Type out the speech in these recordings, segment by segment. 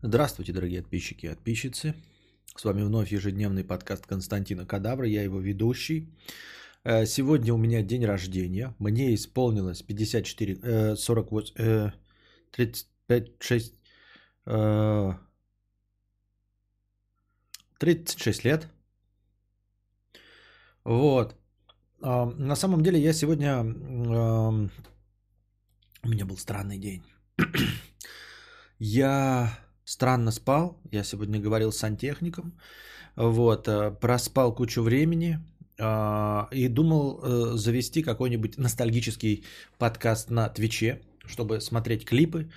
Здравствуйте, дорогие подписчики и подписчицы. С вами вновь ежедневный подкаст Константина Кадавра, я его ведущий. Э, сегодня у меня день рождения. Мне исполнилось 54, 48, 35, 6, 36 лет. Вот. На самом деле я сегодня... У меня был странный день. Я странно спал. Я сегодня говорил с сантехником. Вот. Э, проспал кучу времени. А, и думал э, завести какой-нибудь ностальгический подкаст на Твиче, чтобы смотреть клипы,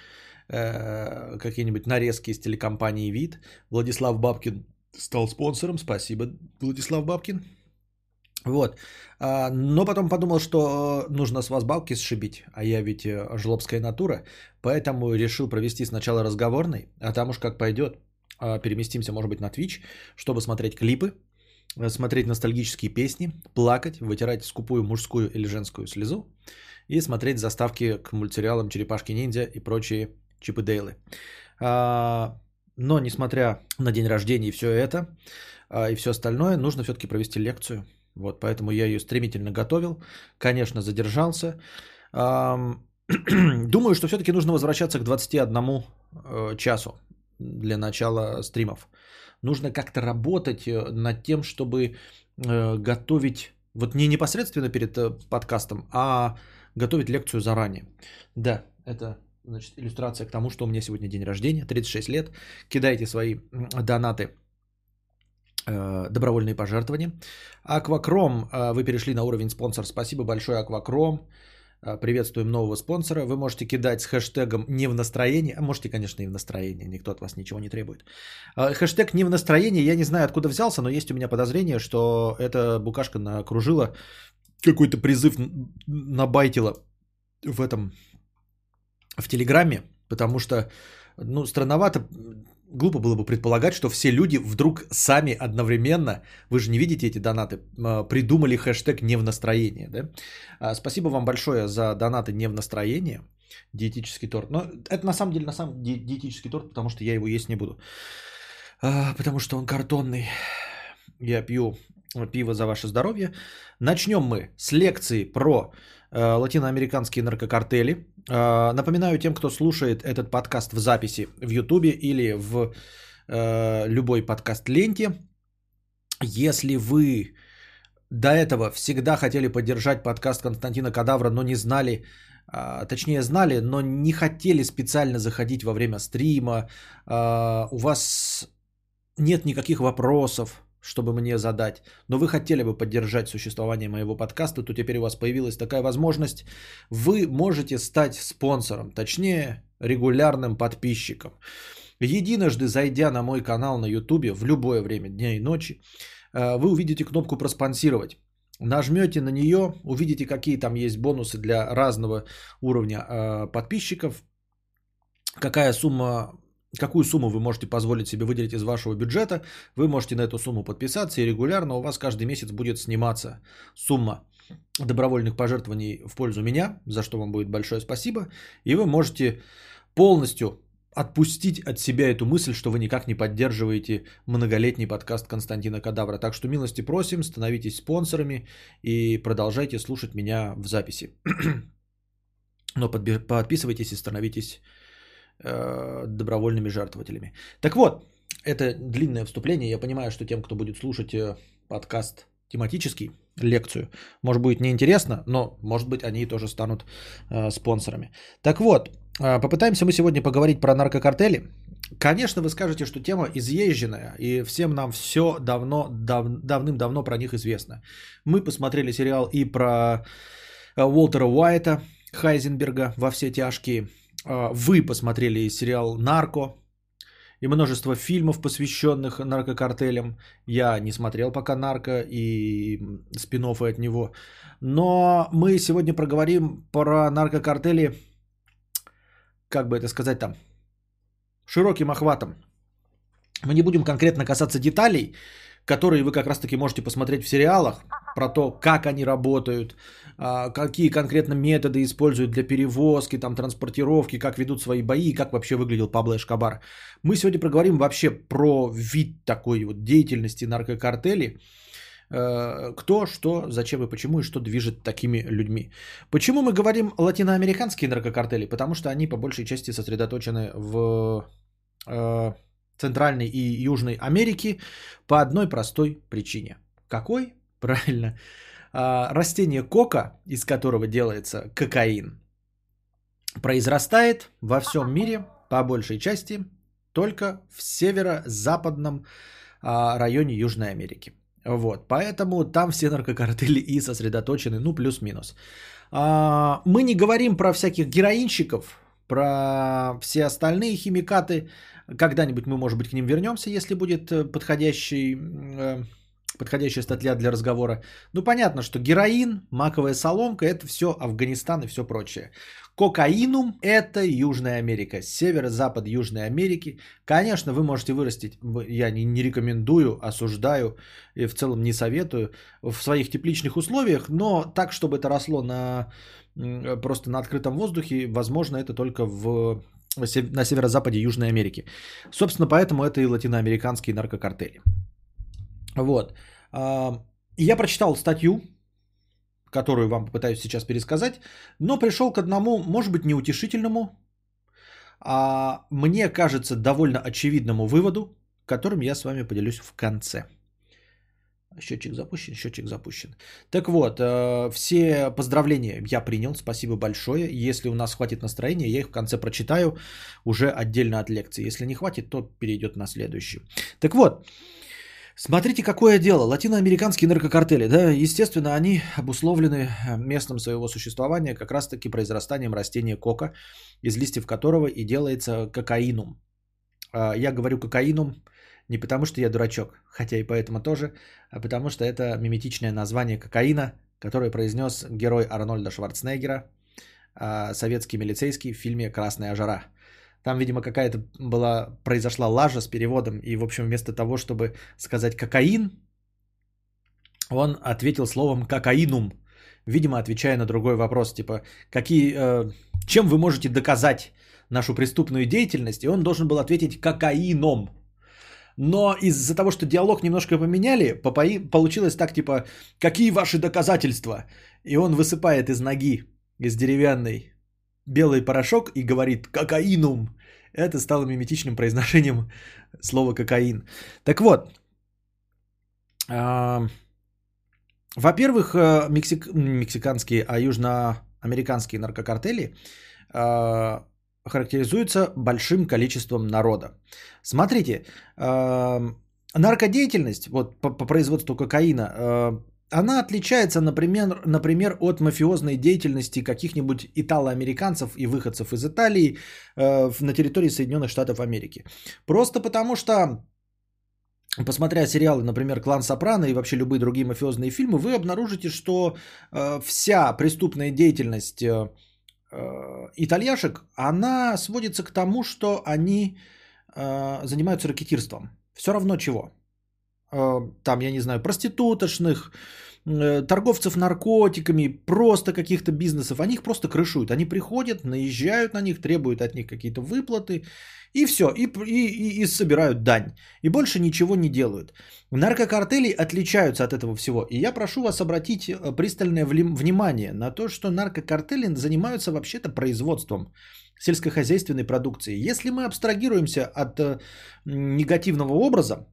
э, какие-нибудь нарезки из телекомпании «Вид». Владислав Бабкин стал спонсором. Спасибо, Владислав Бабкин. Вот. А, но потом подумал, что нужно с вас балки сшибить, а я ведь э, жлобская натура, поэтому решил провести сначала разговорный, а там уж как пойдет, а, переместимся, может быть, на Twitch, чтобы смотреть клипы, э, смотреть ностальгические песни, плакать, вытирать скупую мужскую или женскую слезу и смотреть заставки к мультсериалам «Черепашки-ниндзя» и прочие чипы Дейлы. А, но, несмотря на день рождения и все это, и все остальное, нужно все-таки провести лекцию – вот, поэтому я ее стремительно готовил. Конечно, задержался. Думаю, что все-таки нужно возвращаться к 21 э, часу для начала стримов. Нужно как-то работать э, над тем, чтобы э, готовить, вот не непосредственно перед подкастом, а готовить лекцию заранее. Да, это значит, иллюстрация к тому, что у меня сегодня день рождения, 36 лет. Кидайте свои донаты добровольные пожертвования. Аквакром, э, вы перешли на уровень спонсор. Спасибо большое, Аквакром. Э, приветствуем нового спонсора. Вы можете кидать с хэштегом «не в настроении». А можете, конечно, и в настроении. Никто от вас ничего не требует. Хэштег «не в настроении». Я не знаю, откуда взялся, но есть у меня подозрение, что эта букашка накружила какой-то призыв набайтила в этом, в Телеграме, потому что, ну, странновато глупо было бы предполагать, что все люди вдруг сами одновременно, вы же не видите эти донаты, а, придумали хэштег «не в настроении». Да? А, спасибо вам большое за донаты «не в настроении», диетический торт. Но это на самом деле на самом деле диетический торт, потому что я его есть не буду. А, потому что он картонный. Я пью пиво за ваше здоровье. Начнем мы с лекции про латиноамериканские наркокартели. Э, напоминаю тем, кто слушает этот подкаст в записи в Ютубе или в э, любой подкаст-ленте. Если вы до этого всегда хотели поддержать подкаст Константина Кадавра, но не знали, точнее знали, но не хотели специально заходить во время стрима, у вас нет никаких вопросов, чтобы мне задать, но вы хотели бы поддержать существование моего подкаста, то теперь у вас появилась такая возможность. Вы можете стать спонсором, точнее регулярным подписчиком. Единожды зайдя на мой канал на YouTube в любое время дня и ночи, э, вы увидите кнопку «Проспонсировать». Нажмете на нее, увидите, какие там есть бонусы для разного уровня э, подписчиков, какая сумма какую сумму вы можете позволить себе выделить из вашего бюджета, вы можете на эту сумму подписаться, и регулярно у вас каждый месяц будет сниматься сумма добровольных пожертвований в пользу меня, за что вам будет большое спасибо, и вы можете полностью отпустить от себя эту мысль, что вы никак не поддерживаете многолетний подкаст Константина Кадавра. Так что милости просим, становитесь спонсорами и продолжайте слушать меня в записи. Но подписывайтесь и становитесь Э, добровольными жертвователями. Так вот, это длинное вступление. Я понимаю, что тем, кто будет слушать э, подкаст тематический, лекцию, может будет неинтересно, но может быть они тоже станут э, спонсорами. Так вот, э, попытаемся мы сегодня поговорить про наркокартели. Конечно, вы скажете, что тема изъезженная, и всем нам все давно, дав, давным-давно про них известно. Мы посмотрели сериал и про Уолтера Уайта, Хайзенберга во все тяжкие – вы посмотрели сериал «Нарко» и множество фильмов, посвященных наркокартелям. Я не смотрел пока «Нарко» и спин от него. Но мы сегодня проговорим про наркокартели, как бы это сказать там, широким охватом. Мы не будем конкретно касаться деталей, которые вы как раз-таки можете посмотреть в сериалах, про то, как они работают, а, какие конкретно методы используют для перевозки, там, транспортировки, как ведут свои бои как вообще выглядел Пабло Эшкобар. Мы сегодня проговорим вообще про вид такой вот деятельности наркокартелей, э, кто, что, зачем и почему, и что движет такими людьми. Почему мы говорим латиноамериканские наркокартели? Потому что они по большей части сосредоточены в э, Центральной и Южной Америке по одной простой причине. Какой? Правильно. А, растение кока, из которого делается кокаин, произрастает во всем мире по большей части только в северо-западном а, районе Южной Америки. Вот, поэтому там все наркокартели и сосредоточены, ну, плюс-минус. А, мы не говорим про всяких героинщиков, про все остальные химикаты. Когда-нибудь мы, может быть, к ним вернемся, если будет э, подходящий э, подходящая статья для разговора. Ну, понятно, что героин, маковая соломка – это все Афганистан и все прочее. Кокаинум – это Южная Америка, северо-запад Южной Америки. Конечно, вы можете вырастить, я не, не рекомендую, осуждаю и в целом не советую в своих тепличных условиях, но так, чтобы это росло на, просто на открытом воздухе, возможно, это только в, на северо-западе Южной Америки. Собственно, поэтому это и латиноамериканские наркокартели. Вот. Я прочитал статью, которую вам попытаюсь сейчас пересказать, но пришел к одному, может быть, неутешительному, а мне кажется, довольно очевидному выводу, которым я с вами поделюсь в конце. Счетчик запущен, счетчик запущен. Так вот, э, все поздравления я принял, спасибо большое. Если у нас хватит настроения, я их в конце прочитаю уже отдельно от лекции. Если не хватит, то перейдет на следующий. Так вот, Смотрите, какое дело. Латиноамериканские наркокартели, да, естественно, они обусловлены э, местом своего существования как раз-таки произрастанием растения кока, из листьев которого и делается кокаинум. А, я говорю кокаинум не потому, что я дурачок, хотя и поэтому тоже, а потому что это миметичное название кокаина, которое произнес герой Арнольда Шварценеггера, а, советский милицейский в фильме «Красная жара». Там, видимо, какая-то была, произошла лажа с переводом, и, в общем, вместо того, чтобы сказать кокаин, он ответил словом кокаинум, видимо, отвечая на другой вопрос, типа, какие, э, чем вы можете доказать нашу преступную деятельность, и он должен был ответить кокаином. Но из-за того, что диалог немножко поменяли, получилось так, типа, какие ваши доказательства? И он высыпает из ноги, из деревянной, белый порошок и говорит «кокаинум». Это стало миметичным произношением слова «кокаин». Так вот, во-первых, э, мексик... мексиканские, а южноамериканские наркокартели э, характеризуются большим количеством народа. Смотрите, наркодеятельность вот, по, по производству кокаина э, она отличается, например, например, от мафиозной деятельности каких-нибудь итало-американцев и выходцев из Италии э, на территории Соединенных Штатов Америки. Просто потому что, посмотря сериалы, например, «Клан Сопрано» и вообще любые другие мафиозные фильмы, вы обнаружите, что э, вся преступная деятельность э, э, итальяшек, она сводится к тому, что они э, занимаются ракетирством. Все равно чего. Э, там, я не знаю, проституточных, э, торговцев наркотиками, просто каких-то бизнесов, они их просто крышуют. Они приходят, наезжают на них, требуют от них какие-то выплаты, и все, и, и, и, и собирают дань. И больше ничего не делают. Наркокартели отличаются от этого всего. И я прошу вас обратить э, пристальное внимание на то, что наркокартели занимаются вообще-то производством сельскохозяйственной продукции. Если мы абстрагируемся от негативного образа,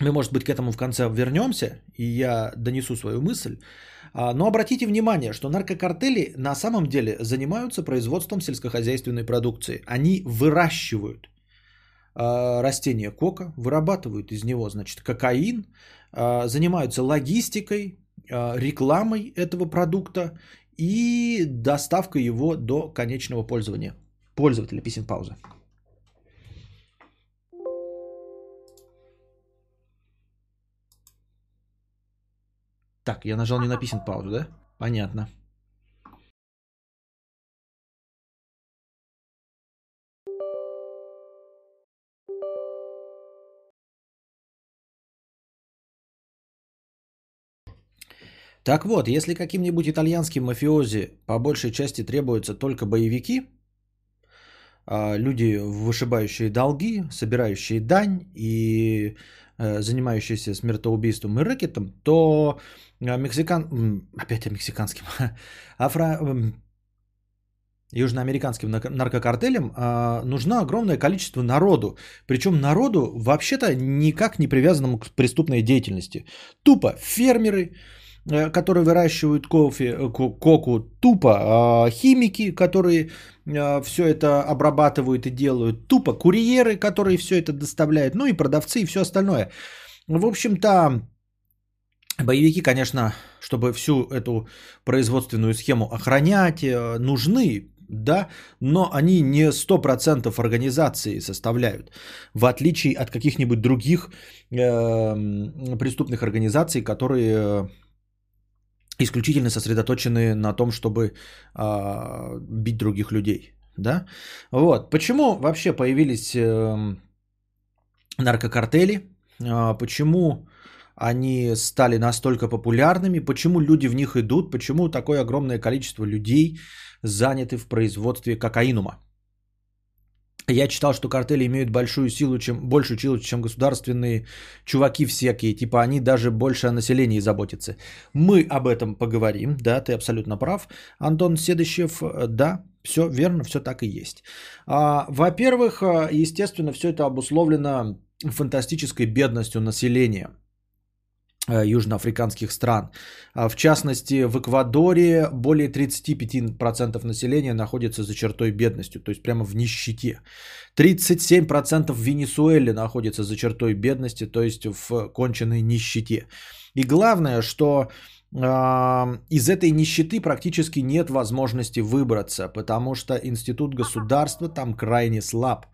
мы, может быть, к этому в конце вернемся, и я донесу свою мысль. А, но обратите внимание, что наркокартели на самом деле занимаются производством сельскохозяйственной продукции. Они выращивают а, растения кока, вырабатывают из него, значит, кокаин, а, занимаются логистикой, рекламой этого продукта и доставкой его до конечного пользования. Пользователя, писем пауза. Так, я нажал не написан паузу, да? Понятно. Так вот, если каким-нибудь итальянским мафиози по большей части требуются только боевики, а, люди, вышибающие долги, собирающие дань и занимающиеся смертоубийством и рэкетом, то а, мексикан... Опять о мексиканским. Афро... Южноамериканским наркокартелям а, нужно огромное количество народу. Причем народу вообще-то никак не привязанному к преступной деятельности. Тупо фермеры, Э, которые выращивают кофе, э, коку, тупо а, химики, которые э, все это обрабатывают и делают, тупо курьеры, которые все это доставляют, ну и продавцы и все остальное. В общем-то, боевики, конечно, чтобы всю эту производственную схему охранять, нужны, да, но они не 100% организации составляют, в отличие от каких-нибудь других э, преступных организаций, которые исключительно сосредоточены на том, чтобы э, бить других людей. Да? Вот. Почему вообще появились э, наркокартели? Э, почему они стали настолько популярными? Почему люди в них идут? Почему такое огромное количество людей заняты в производстве кокаинума? Я читал, что картели имеют большую силу, чем, большую силу, чем государственные чуваки всякие. Типа они даже больше о населении заботятся. Мы об этом поговорим. Да, ты абсолютно прав. Антон Седыщев, да, все верно, все так и есть. А, во-первых, естественно, все это обусловлено фантастической бедностью населения. Э, южноафриканских стран. А, в частности, в Эквадоре более 35% населения находится за чертой бедности, то есть прямо в нищете. 37% в Венесуэле находится за чертой бедности, то есть в конченной нищете. И главное, что э, из этой нищеты практически нет возможности выбраться, потому что институт государства там крайне слаб.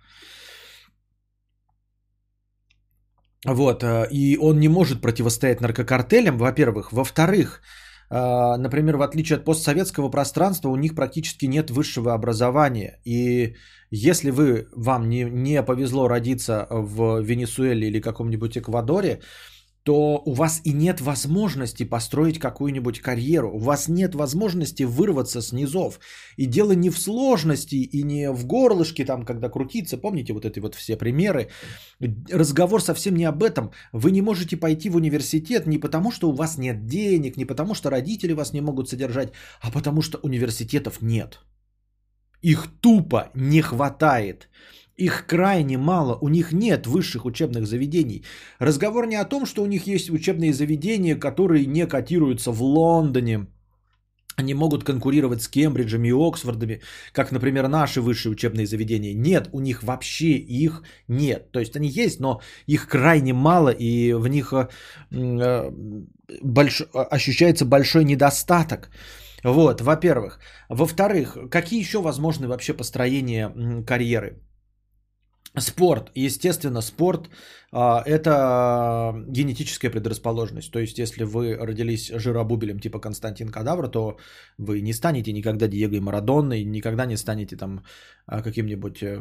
Вот, э, и он не может противостоять наркокартелям, во-первых. Во-вторых, э, например, в отличие от постсоветского пространства, у них практически нет высшего образования. И если вы, вам не, не повезло родиться в Венесуэле или каком-нибудь Эквадоре, то у вас и нет возможности построить какую-нибудь карьеру. У вас нет возможности вырваться с низов. И дело не в сложности и не в горлышке, там, когда крутиться. Помните вот эти вот все примеры? Разговор совсем не об этом. Вы не можете пойти в университет не потому, что у вас нет денег, не потому, что родители вас не могут содержать, а потому, что университетов нет. Их тупо не хватает. Их крайне мало, у них нет высших учебных заведений. Разговор не о том, что у них есть учебные заведения, которые не котируются в Лондоне, они могут конкурировать с Кембриджем и Оксфордами, как, например, наши высшие учебные заведения. Нет, у них вообще их нет. То есть они есть, но их крайне мало, и в них э, э больш... ощущается большой недостаток. Вот, во-первых. Во-вторых, какие еще возможны вообще построения карьеры? Спорт, естественно, спорт а, это генетическая предрасположенность. То есть, если вы родились жиробубелем типа Константин Кадавра, то вы не станете никогда Диего и Марадонной, никогда не станете там а, каким-нибудь э,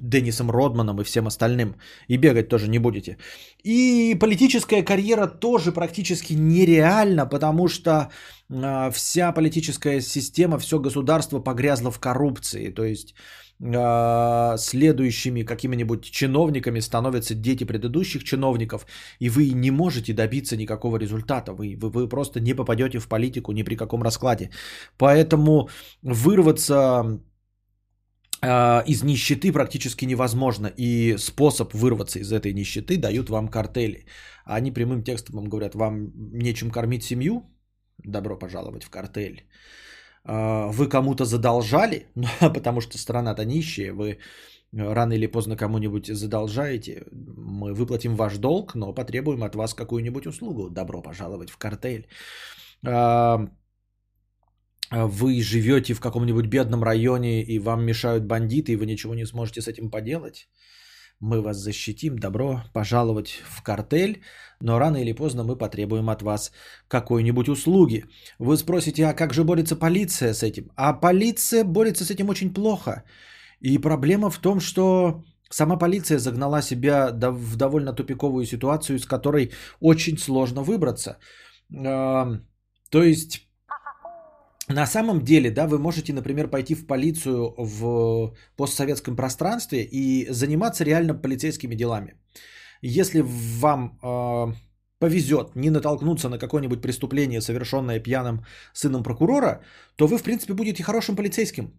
Деннисом Родманом и всем остальным. И бегать тоже не будете. И политическая карьера тоже практически нереальна, потому что а, вся политическая система, все государство погрязло в коррупции. То есть следующими какими-нибудь чиновниками становятся дети предыдущих чиновников, и вы не можете добиться никакого результата. Вы, вы, вы просто не попадете в политику ни при каком раскладе. Поэтому вырваться э, из нищеты практически невозможно. И способ вырваться из этой нищеты дают вам картели. Они прямым текстом вам говорят, вам нечем кормить семью, добро пожаловать в картель. А, вы кому-то задолжали, ну, потому что страна-то нищая, вы э, рано или поздно кому-нибудь задолжаете, мы выплатим ваш долг, но потребуем от вас какую-нибудь услугу. Добро пожаловать в картель. А, вы живете в каком-нибудь бедном районе и вам мешают бандиты, и вы ничего не сможете с этим поделать мы вас защитим, добро пожаловать в картель, но рано или поздно мы потребуем от вас какой-нибудь услуги. Вы спросите, а как же борется полиция с этим? А полиция борется с этим очень плохо. И проблема в том, что сама полиция загнала себя в довольно тупиковую ситуацию, из которой очень сложно выбраться. То есть на самом деле, да, вы можете, например, пойти в полицию в постсоветском пространстве и заниматься реально полицейскими делами. Если вам э, повезет не натолкнуться на какое-нибудь преступление, совершенное пьяным сыном прокурора, то вы, в принципе, будете хорошим полицейским.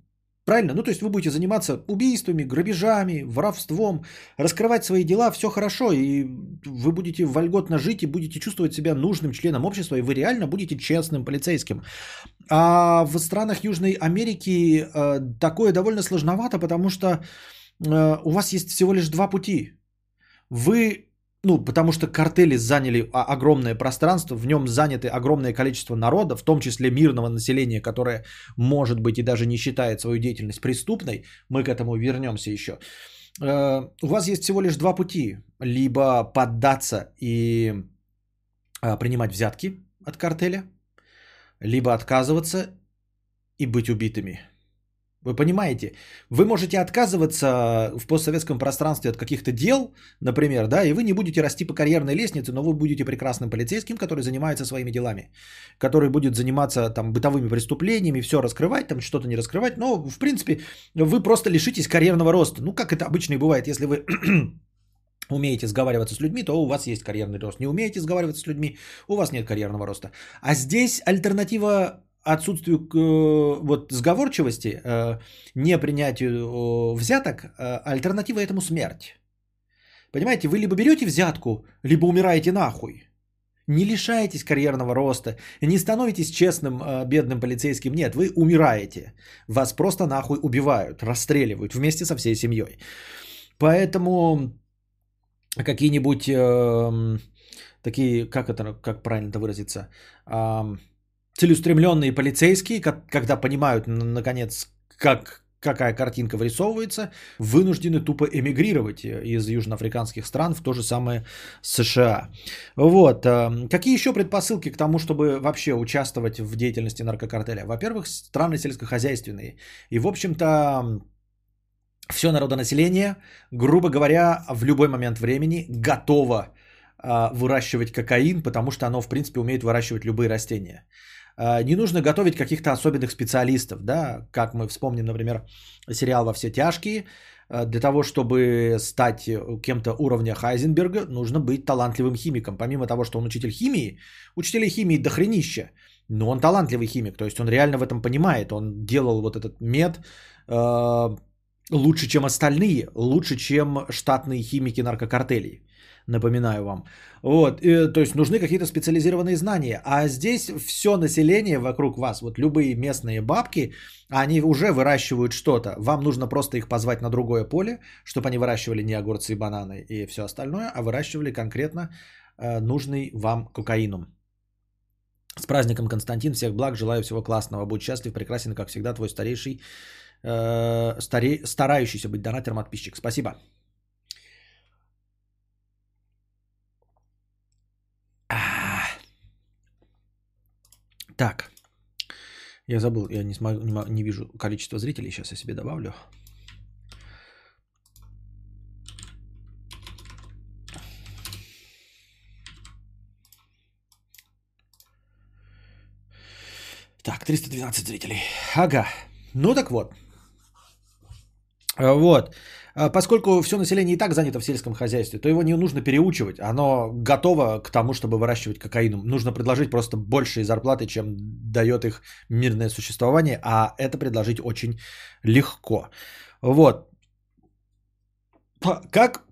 Правильно? Ну, то есть вы будете заниматься убийствами, грабежами, воровством, раскрывать свои дела, все хорошо, и вы будете вольготно жить и будете чувствовать себя нужным членом общества, и вы реально будете честным полицейским. А в странах Южной Америки э, такое довольно сложновато, потому что э, у вас есть всего лишь два пути. Вы ну, потому что картели заняли огромное пространство, в нем заняты огромное количество народа, в том числе мирного населения, которое, может быть, и даже не считает свою деятельность преступной. Мы к этому вернемся еще. Э, у вас есть всего лишь два пути. Либо поддаться и э, принимать взятки от картеля, либо отказываться и быть убитыми. Вы понимаете, вы можете отказываться в постсоветском пространстве от каких-то дел, например, да, и вы не будете расти по карьерной лестнице, но вы будете прекрасным полицейским, который занимается своими делами, который будет заниматься там бытовыми преступлениями, все раскрывать, там что-то не раскрывать, но в принципе вы просто лишитесь карьерного роста. Ну, как это обычно и бывает, если вы умеете сговариваться с людьми, то у вас есть карьерный рост. Не умеете сговариваться с людьми, у вас нет карьерного роста. А здесь альтернатива отсутствию э, вот сговорчивости, э, не принятию взяток, э, альтернатива этому смерть. Понимаете, вы либо берете взятку, либо умираете нахуй. Не лишаетесь карьерного роста, не становитесь честным бедным полицейским. Нет, вы умираете. Вас просто нахуй убивают, расстреливают вместе со всей семьей. Поэтому какие-нибудь э, такие, как это, как правильно это выразиться, э, целеустремленные полицейские, когда понимают, наконец, как, какая картинка вырисовывается, вынуждены тупо эмигрировать из южноафриканских стран в то же самое США. Вот. Э, какие еще предпосылки к тому, чтобы вообще участвовать в деятельности наркокартеля? Во-первых, страны сельскохозяйственные. И, в общем-то, все народонаселение, грубо говоря, в любой момент времени готово э, выращивать кокаин, потому что оно, в принципе, умеет выращивать любые растения. А, не нужно готовить каких-то особенных специалистов, да, как мы вспомним, например, сериал «Во все тяжкие», а, для того, чтобы стать кем-то уровня Хайзенберга, нужно быть талантливым химиком. Помимо того, что он учитель химии, учителей химии дохренища, но он талантливый химик, то есть он реально в этом понимает, он делал вот этот мед э, лучше, чем остальные, лучше, чем штатные химики наркокартелей напоминаю вам. Вот, и, то есть нужны какие-то специализированные знания. А здесь все население вокруг вас, вот любые местные бабки, они уже выращивают что-то. Вам нужно просто их позвать на другое поле, чтобы они выращивали не огурцы и бананы и все остальное, а выращивали конкретно э, нужный вам кокаином. С праздником, Константин. Всех благ. Желаю всего классного. Будь счастлив, прекрасен, как всегда, твой старейший, э, старей, старающийся быть донатером подписчик. Спасибо. Так. Я забыл, я не, смогу, не, не вижу количество зрителей. Сейчас я себе добавлю. Так, 312 зрителей. Ага. Ну так вот. Вот. А поскольку все население и так занято в сельском хозяйстве, то его не нужно переучивать. Оно готово к тому, чтобы выращивать кокаин. Нужно предложить просто большие зарплаты, чем дает их мирное существование, а это предложить очень легко. Вот. Как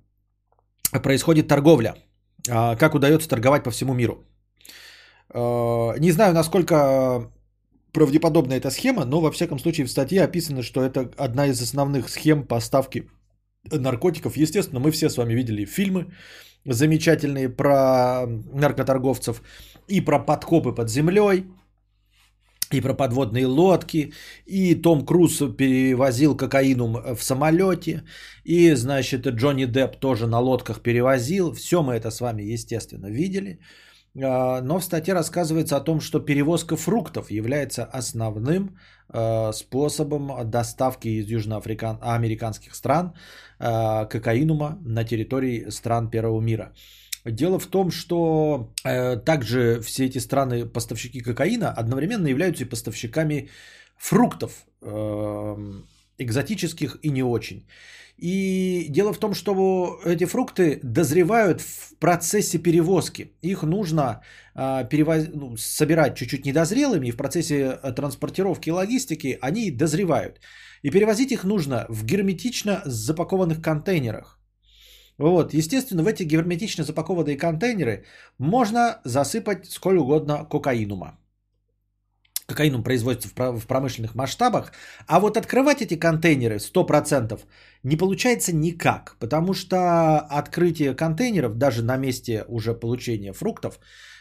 происходит торговля? А, как удается торговать по всему миру? Не знаю, насколько правдеподобна эта схема, но во всяком случае в статье описано, что это одна из основных схем поставки наркотиков. Естественно, мы все с вами видели фильмы замечательные про наркоторговцев и про подкопы под землей, и про подводные лодки, и Том Круз перевозил кокаинум в самолете, и, значит, Джонни Депп тоже на лодках перевозил. Все мы это с вами, естественно, видели. А, но в статье рассказывается о том, что перевозка фруктов является основным а, способом доставки из южноамериканских стран а, кокаинума на территории стран первого мира. Дело в том, что э, также все эти страны поставщики кокаина одновременно являются и поставщиками фруктов э, экзотических и не очень. И дело в том, что эти фрукты дозревают в процессе перевозки. Их нужно э, перевоз... ну, собирать чуть-чуть недозрелыми, и в процессе э, транспортировки и логистики они дозревают. И перевозить их нужно в герметично запакованных контейнерах. Вот, естественно, в эти герметично запакованные контейнеры можно засыпать сколь угодно кокаинума. Кокаинум производится в промышленных масштабах, а вот открывать эти контейнеры 100% не получается никак, потому что открытие контейнеров даже на месте уже получения фруктов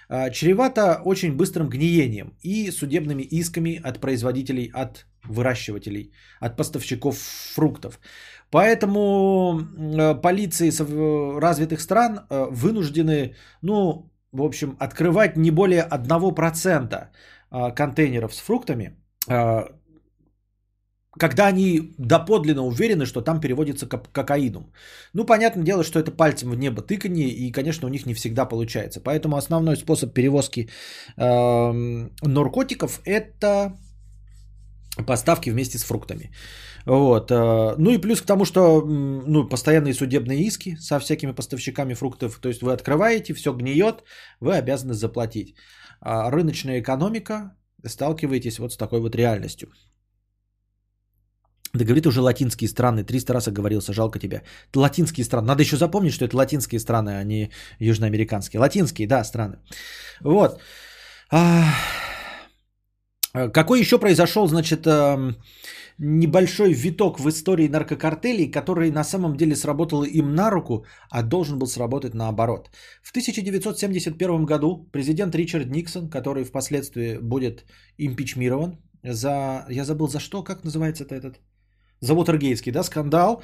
а, чревато очень быстрым гниением и судебными исками от производителей, от выращивателей, от поставщиков фруктов. Поэтому э, полиции развитых стран э, вынуждены, ну, в общем, открывать не более 1% э, контейнеров с фруктами, когда они доподлинно уверены, что там переводится кокаином. Ну, понятное дело, что это пальцем в небо тыканье, и, конечно, у них не всегда получается. Поэтому основной способ перевозки э, наркотиков – это поставки вместе с фруктами. Вот. Ну и плюс к тому, что ну, постоянные судебные иски со всякими поставщиками фруктов. То есть вы открываете, все гниет, вы обязаны заплатить. А рыночная экономика, сталкиваетесь вот с такой вот реальностью. Да говорит уже латинские страны. 300 раз оговорился, жалко тебя. Латинские страны. Надо еще запомнить, что это латинские страны, а не южноамериканские. Латинские, да, страны. Вот. А, какой еще произошел, значит, эм, небольшой виток в истории наркокартелей, который на самом деле сработал им на руку, а должен был сработать наоборот. В 1971 году президент Ричард Никсон, который впоследствии будет импичмирован за... Я забыл за что, как называется это этот за Вотергейский, да, скандал.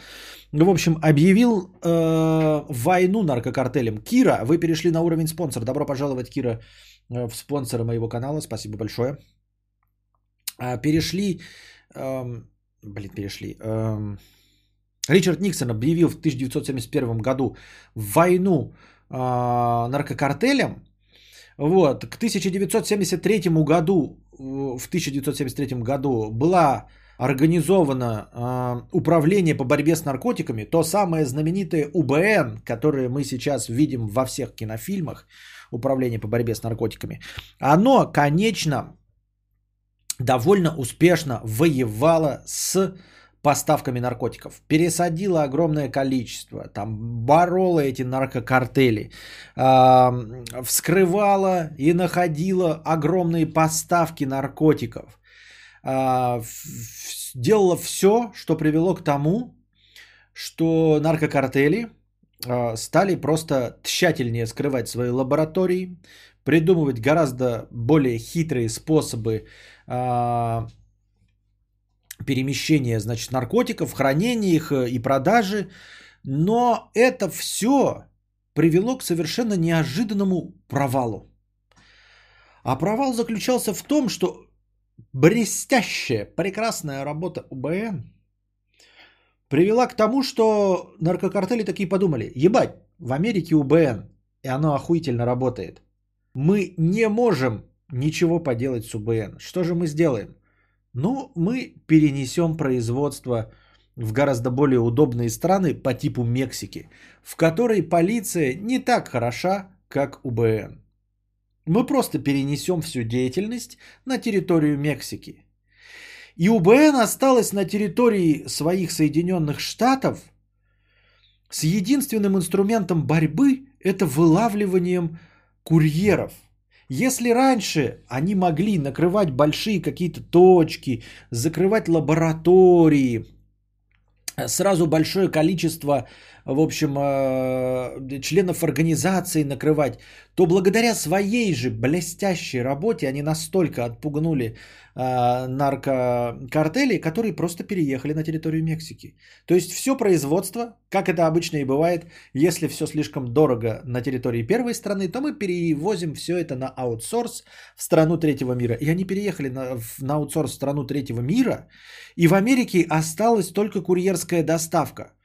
В общем, объявил э, войну наркокартелям. Кира, вы перешли на уровень спонсора. Добро пожаловать, Кира, э, в спонсора моего канала. Спасибо большое. Э, перешли, э, блин, перешли. Э, Ричард Никсон объявил в 1971 году войну э, наркокартелям. Вот, к 1973 году, в 1973 году была организовано э, управление по борьбе с наркотиками, то самое знаменитое УБН, которое мы сейчас видим во всех кинофильмах, управление по борьбе с наркотиками, оно, конечно, довольно успешно воевало с поставками наркотиков. Пересадило огромное количество, там бороло эти наркокартели, э, вскрывало и находило огромные поставки наркотиков а, делала все, что привело к тому, что наркокартели а, стали просто тщательнее скрывать свои лаборатории, придумывать гораздо более хитрые способы а, перемещения, значит, наркотиков, хранения их э, и продажи. Но это все привело к совершенно неожиданному провалу. А провал заключался в том, что блестящая, прекрасная работа УБН привела к тому, что наркокартели такие подумали, ебать, в Америке УБН, и оно охуительно работает. Мы не можем ничего поделать с УБН. Что же мы сделаем? Ну, мы перенесем производство в гораздо более удобные страны по типу Мексики, в которой полиция не так хороша, как УБН. Мы просто перенесем всю деятельность на территорию Мексики. И УБН осталась на территории своих Соединенных Штатов с единственным инструментом борьбы – это вылавливанием курьеров. Если раньше они могли накрывать большие какие-то точки, закрывать лаборатории, сразу большое количество в общем, э, членов организации накрывать, то благодаря своей же блестящей работе они настолько отпугнули э, наркокартели, которые просто переехали на территорию Мексики. То есть все производство, как это обычно и бывает, если все слишком дорого на территории первой страны, то мы перевозим все это на аутсорс в страну третьего мира. И они переехали на, на аутсорс в страну третьего мира, и в Америке осталась только курьерская доставка –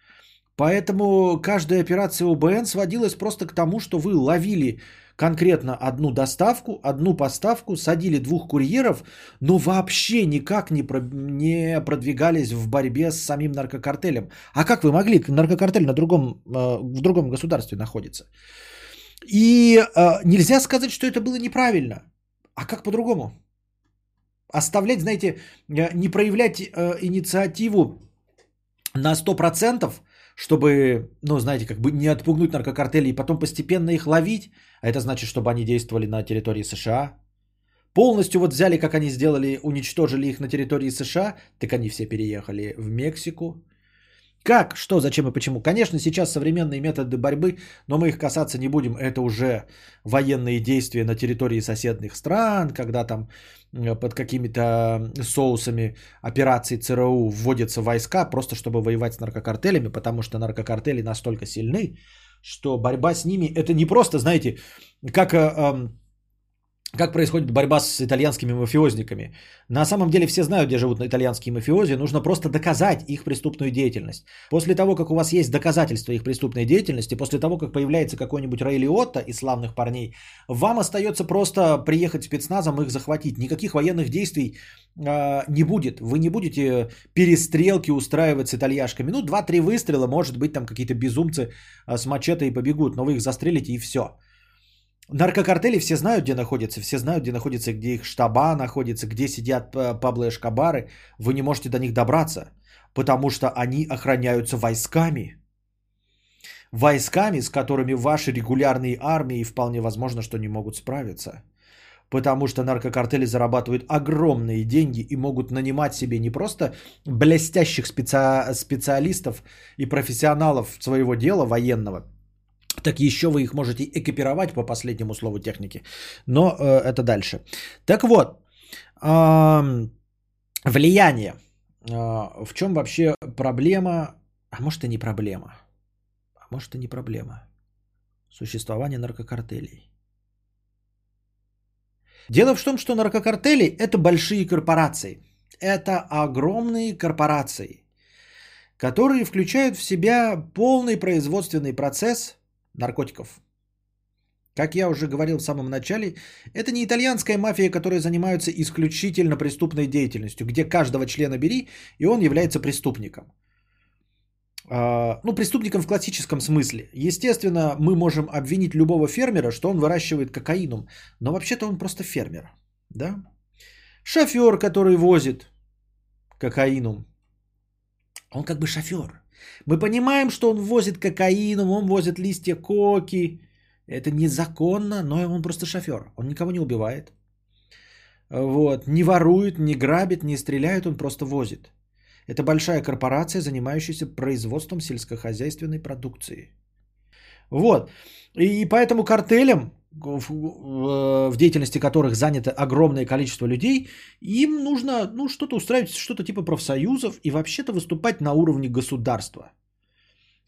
Поэтому каждая операция ОБН сводилась просто к тому, что вы ловили конкретно одну доставку, одну поставку, садили двух курьеров, но вообще никак не, про, не продвигались в борьбе с самим наркокартелем. А как вы могли? Наркокартель на другом, э, в другом государстве находится. И э, нельзя сказать, что это было неправильно. А как по-другому? Оставлять, знаете, э, не проявлять инициативу на 100%, чтобы, ну, знаете, как бы не отпугнуть наркокартели и потом постепенно их ловить, а это значит, чтобы они действовали на территории США. Полностью вот взяли, как они сделали, уничтожили их на территории США, так они все переехали в Мексику, как, что, зачем и почему? Конечно, сейчас современные методы борьбы, но мы их касаться не будем. Это уже военные действия на территории соседних стран, когда там э, под какими-то соусами операций ЦРУ вводятся войска, просто чтобы воевать с наркокартелями, потому что наркокартели настолько сильны, что борьба с ними это не просто, знаете, как э, как происходит борьба с итальянскими мафиозниками? На самом деле все знают, где живут итальянские мафиози. Нужно просто доказать их преступную деятельность. После того, как у вас есть доказательства их преступной деятельности, после того, как появляется какой-нибудь Рэй Лиотто из славных парней, вам остается просто приехать спецназом их захватить. Никаких военных действий э, не будет. Вы не будете перестрелки устраивать с итальяшками. Ну, два-три выстрела, может быть, там какие-то безумцы э, с мачете и побегут, но вы их застрелите и все. Наркокартели все знают, где находятся, все знают, где находится, где их штаба находится, где сидят э, Пабло Эшкабары. Вы не можете до них добраться, потому что они охраняются войсками. Войсками, с которыми ваши регулярные армии вполне возможно, что не могут справиться. Потому что наркокартели зарабатывают огромные деньги и могут нанимать себе не просто блестящих специ... специалистов и профессионалов своего дела военного – так еще вы их можете экипировать по последнему слову техники. Но э, это дальше. Так вот, э, влияние. Э, в чем вообще проблема? А может и не проблема. А может и не проблема. Существование наркокартелей. Дело в том, что наркокартели это большие корпорации. Это огромные корпорации, которые включают в себя полный производственный процесс наркотиков. Как я уже говорил в самом начале, это не итальянская мафия, которая занимается исключительно преступной деятельностью, где каждого члена бери, и он является преступником. А, ну, преступником в классическом смысле. Естественно, мы можем обвинить любого фермера, что он выращивает кокаином, но вообще-то он просто фермер. Да? Шофер, который возит кокаином, он как бы шофер. Мы понимаем, что он возит кокаин, он возит листья коки. Это незаконно, но он просто шофер. Он никого не убивает. Вот. Не ворует, не грабит, не стреляет, он просто возит. Это большая корпорация, занимающаяся производством сельскохозяйственной продукции. Вот. И поэтому картелям, в деятельности которых занято огромное количество людей, им нужно ну, что-то устраивать, что-то типа профсоюзов и вообще-то выступать на уровне государства.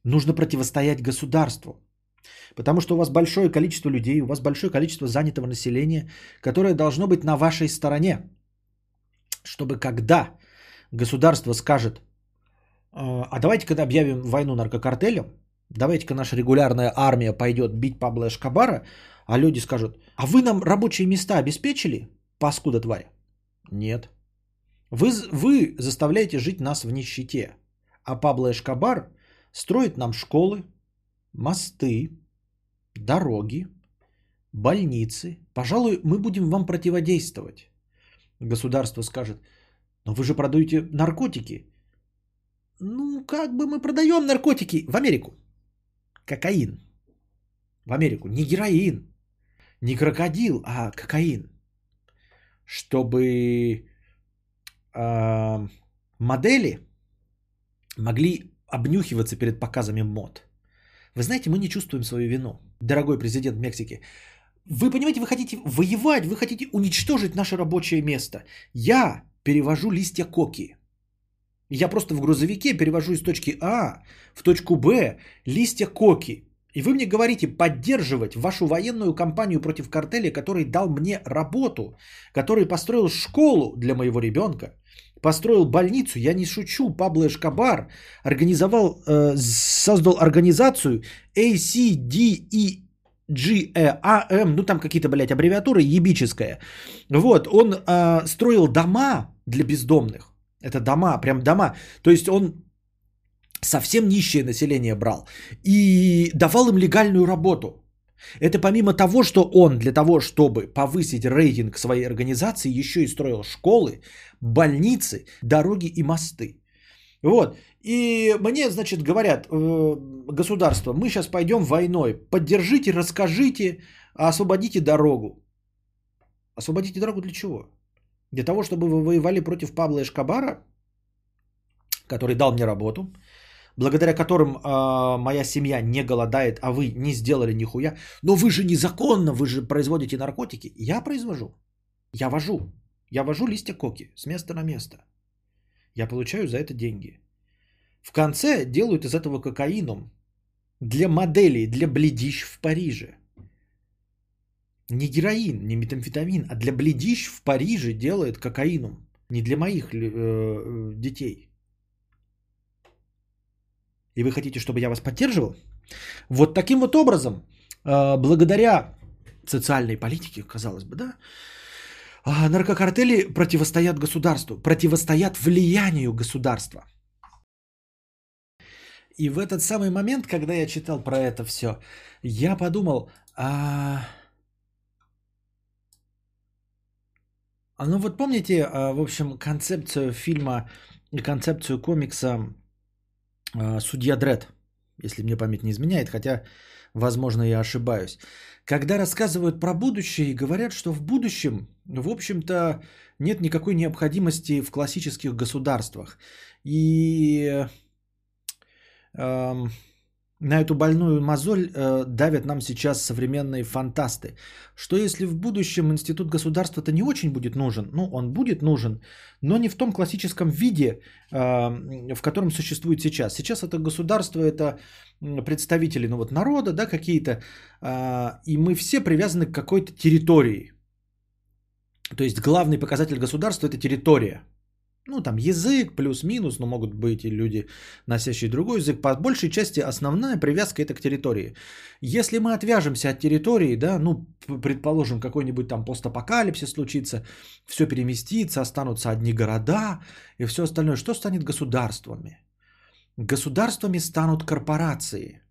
Нужно противостоять государству. Потому что у вас большое количество людей, у вас большое количество занятого населения, которое должно быть на вашей стороне. Чтобы когда государство скажет, «А, а давайте когда объявим войну наркокартелям, давайте-ка наша регулярная армия пойдет бить Пабло Эшкабара, а люди скажут, а вы нам рабочие места обеспечили, паскуда тварь? Нет. Вы, вы заставляете жить нас в нищете. А Пабло Эшкабар строит нам школы, мосты, дороги, больницы. Пожалуй, мы будем вам противодействовать. Государство скажет, но вы же продаете наркотики. Ну, как бы мы продаем наркотики в Америку. Кокаин. В Америку. Не героин, не крокодил, а кокаин. Чтобы э, модели могли обнюхиваться перед показами мод. Вы знаете, мы не чувствуем свою вину, дорогой президент Мексики. Вы понимаете, вы хотите воевать, вы хотите уничтожить наше рабочее место. Я перевожу листья коки. Я просто в грузовике перевожу из точки А в точку Б листья коки. И вы мне говорите поддерживать вашу военную кампанию против картеля, который дал мне работу, который построил школу для моего ребенка, построил больницу, я не шучу, Пабло Эшкобар организовал, э, создал организацию ACDE GEAM, ну там какие-то, блядь, аббревиатуры, ебическая. Вот, он э, строил дома для бездомных. Это дома, прям дома. То есть он совсем нищее население брал и давал им легальную работу. Это помимо того, что он для того, чтобы повысить рейтинг своей организации, еще и строил школы, больницы, дороги и мосты. Вот. И мне, значит, говорят, э, государство, мы сейчас пойдем войной, поддержите, расскажите, освободите дорогу. Освободите дорогу для чего? Для того, чтобы вы воевали против Павла Эшкабара, который дал мне работу, благодаря которым э, моя семья не голодает, а вы не сделали нихуя. Но вы же незаконно, вы же производите наркотики. Я произвожу. Я вожу. Я вожу листья коки с места на место. Я получаю за это деньги. В конце делают из этого кокаином для моделей, для бледищ в Париже. Не героин, не метамфетамин, а для бледищ в Париже делают кокаином. Не для моих э, э, детей. И вы хотите, чтобы я вас поддерживал? Вот таким вот образом, э, благодаря социальной политике, казалось бы, да, а, наркокартели противостоят государству, противостоят влиянию государства. И в этот самый момент, когда я читал про это все, я подумал, а... а ну вот помните, а, в общем, концепцию фильма и концепцию комикса а, «Судья Дред», если мне память не изменяет, хотя, возможно, я ошибаюсь. Когда рассказывают про будущее и говорят, что в будущем, в общем-то, нет никакой необходимости в классических государствах. И эм, на эту больную мозоль э, давят нам сейчас современные фантасты. Что если в будущем институт государства-то не очень будет нужен? Ну, он будет нужен, но не в том классическом виде, э, в котором существует сейчас. Сейчас это государство, это представители ну, вот, народа, да, какие-то, э, и мы все привязаны к какой-то территории. То есть главный показатель государства – это территория – ну, там язык плюс-минус, но могут быть и люди, носящие другой язык. По большей части основная привязка это к территории. Если мы отвяжемся от территории, да, ну, предположим, какой-нибудь там постапокалипсис случится, все переместится, останутся одни города и все остальное, что станет государствами? Государствами станут корпорации.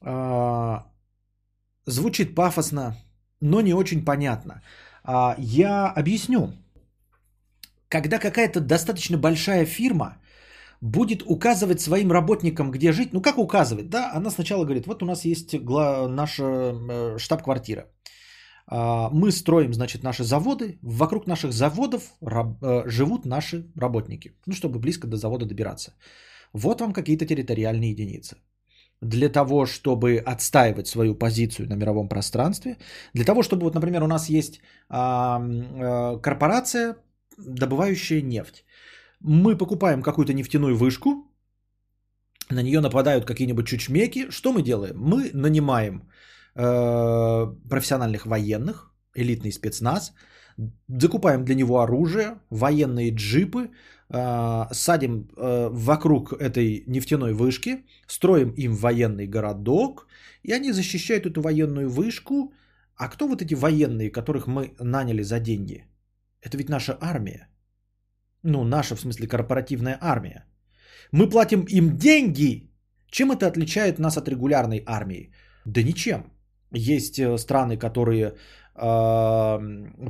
А, звучит пафосно, но не очень понятно. А, я объясню когда какая-то достаточно большая фирма будет указывать своим работникам, где жить, ну как указывать, да, она сначала говорит, вот у нас есть гла- наша э, штаб-квартира, а, мы строим, значит, наши заводы, вокруг наших заводов раб- э, живут наши работники, ну чтобы близко до завода добираться. Вот вам какие-то территориальные единицы. Для того, чтобы отстаивать свою позицию на мировом пространстве, для того, чтобы, вот, например, у нас есть а, а, корпорация, добывающая нефть. Мы покупаем какую-то нефтяную вышку, на нее нападают какие-нибудь чучмеки. Что мы делаем? Мы нанимаем э, профессиональных военных, элитный спецназ, закупаем для него оружие, военные джипы, э, садим э, вокруг этой нефтяной вышки, строим им военный городок, и они защищают эту военную вышку. А кто вот эти военные, которых мы наняли за деньги? Это ведь наша армия. Ну, наша, в смысле, корпоративная армия. Мы платим им деньги. Чем это отличает нас от регулярной армии? Да ничем. Есть э, страны, которые э,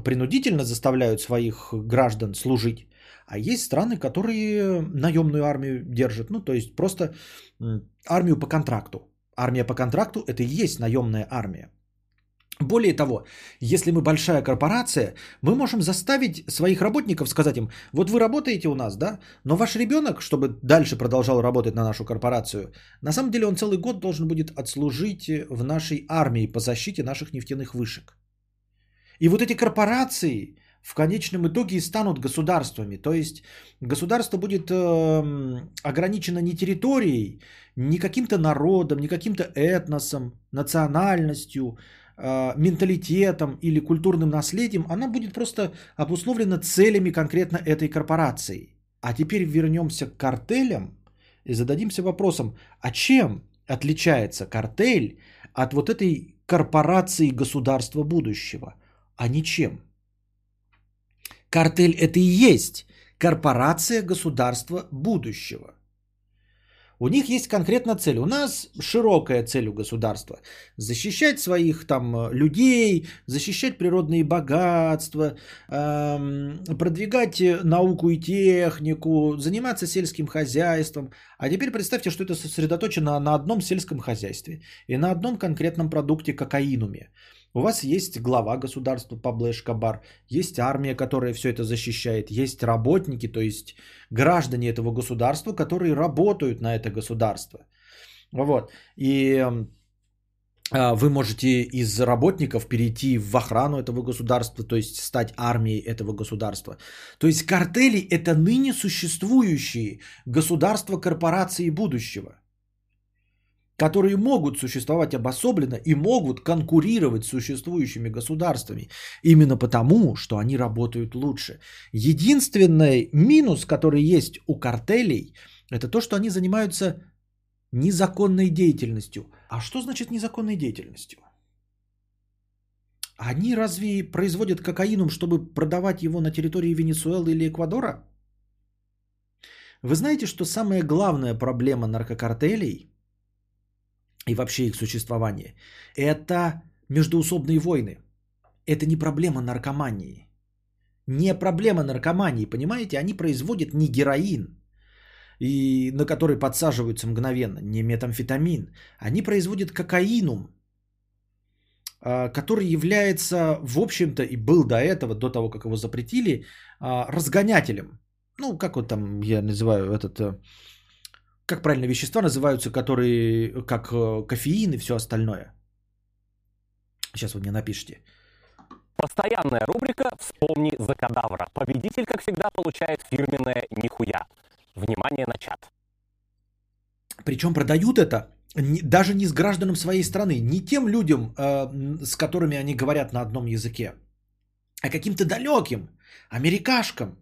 принудительно заставляют своих граждан служить, а есть страны, которые наемную армию держат. Ну, то есть просто армию по контракту. Армия по контракту это и есть наемная армия. Более того, если мы большая корпорация, мы можем заставить своих работников сказать им, вот вы работаете у нас, да, но ваш ребенок, чтобы дальше продолжал работать на нашу корпорацию, на самом деле он целый год должен будет отслужить в нашей армии по защите наших нефтяных вышек. И вот эти корпорации в конечном итоге и станут государствами. То есть государство будет э, ограничено не территорией, не каким-то народом, не каким-то этносом, национальностью, менталитетом или культурным наследием, она будет просто обусловлена целями конкретно этой корпорации. А теперь вернемся к картелям и зададимся вопросом, а чем отличается картель от вот этой корпорации государства будущего? А ничем. Картель это и есть корпорация государства будущего – у них есть конкретная цель. У нас широкая цель у государства. Защищать своих там э, людей, защищать природные богатства, эм, продвигать науку и технику, заниматься сельским хозяйством. А теперь представьте, что это сосредоточено на одном сельском хозяйстве и на одном конкретном продукте кокаинуме. У вас есть глава государства Пабло Эшкобар, есть армия, которая все это защищает, есть работники, то есть граждане этого государства, которые работают на это государство. Вот. И а, вы можете из работников перейти в охрану этого государства, то есть стать армией этого государства. То есть картели это ныне существующие государства корпорации будущего которые могут существовать обособленно и могут конкурировать с существующими государствами. Именно потому, что они работают лучше. Единственный минус, который есть у картелей, это то, что они занимаются незаконной деятельностью. А что значит незаконной деятельностью? Они разве производят кокаином, чтобы продавать его на территории Венесуэлы или Эквадора? Вы знаете, что самая главная проблема наркокартелей – и вообще их существование, это междуусобные войны. Это не проблема наркомании. Не проблема наркомании, понимаете? Они производят не героин, и на который подсаживаются мгновенно, не метамфетамин. Они производят кокаинум, а, который является, в общем-то, и был до этого, до того, как его запретили, а, разгонятелем. Ну, как вот там я называю этот э, как правильно вещества называются, которые как э, кофеин и все остальное. Сейчас вы мне напишите. Постоянная рубрика «Вспомни за кадавра». Победитель, как всегда, получает фирменное нихуя. Внимание на чат. Причем продают это даже не с гражданам своей страны, не тем людям, э, с которыми они говорят на одном языке, а каким-то далеким, америкашкам.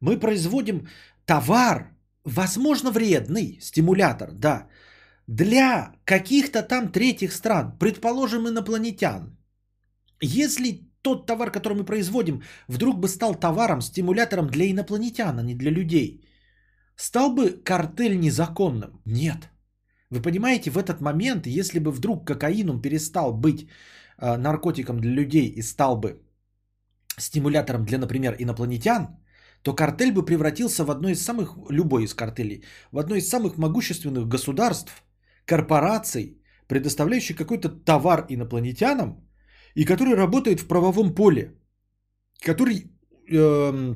Мы производим товар, возможно, вредный стимулятор, да, для каких-то там третьих стран, предположим, инопланетян. Если тот товар, который мы производим, вдруг бы стал товаром, стимулятором для инопланетян, а не для людей, стал бы картель незаконным? Нет. Вы понимаете, в этот момент, если бы вдруг кокаином перестал быть э, наркотиком для людей и стал бы стимулятором для, например, инопланетян, то картель бы превратился в одно из самых, любой из картелей, в одно из самых могущественных государств, корпораций, предоставляющих какой-то товар инопланетянам и который работает в правовом поле, который э,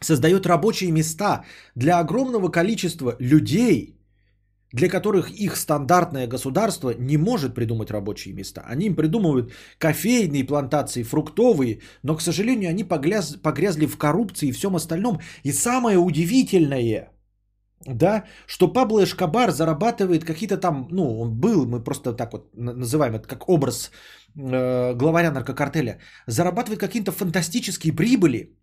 создает рабочие места для огромного количества людей – для которых их стандартное государство не может придумать рабочие места. Они им придумывают кофейные плантации, фруктовые, но, к сожалению, они погряз, погрязли в коррупции и всем остальном. И самое удивительное, да, что Пабло Эшкабар зарабатывает какие-то там, ну, он был, мы просто так вот называем это как образ э, главаря наркокартеля, зарабатывает какие-то фантастические прибыли,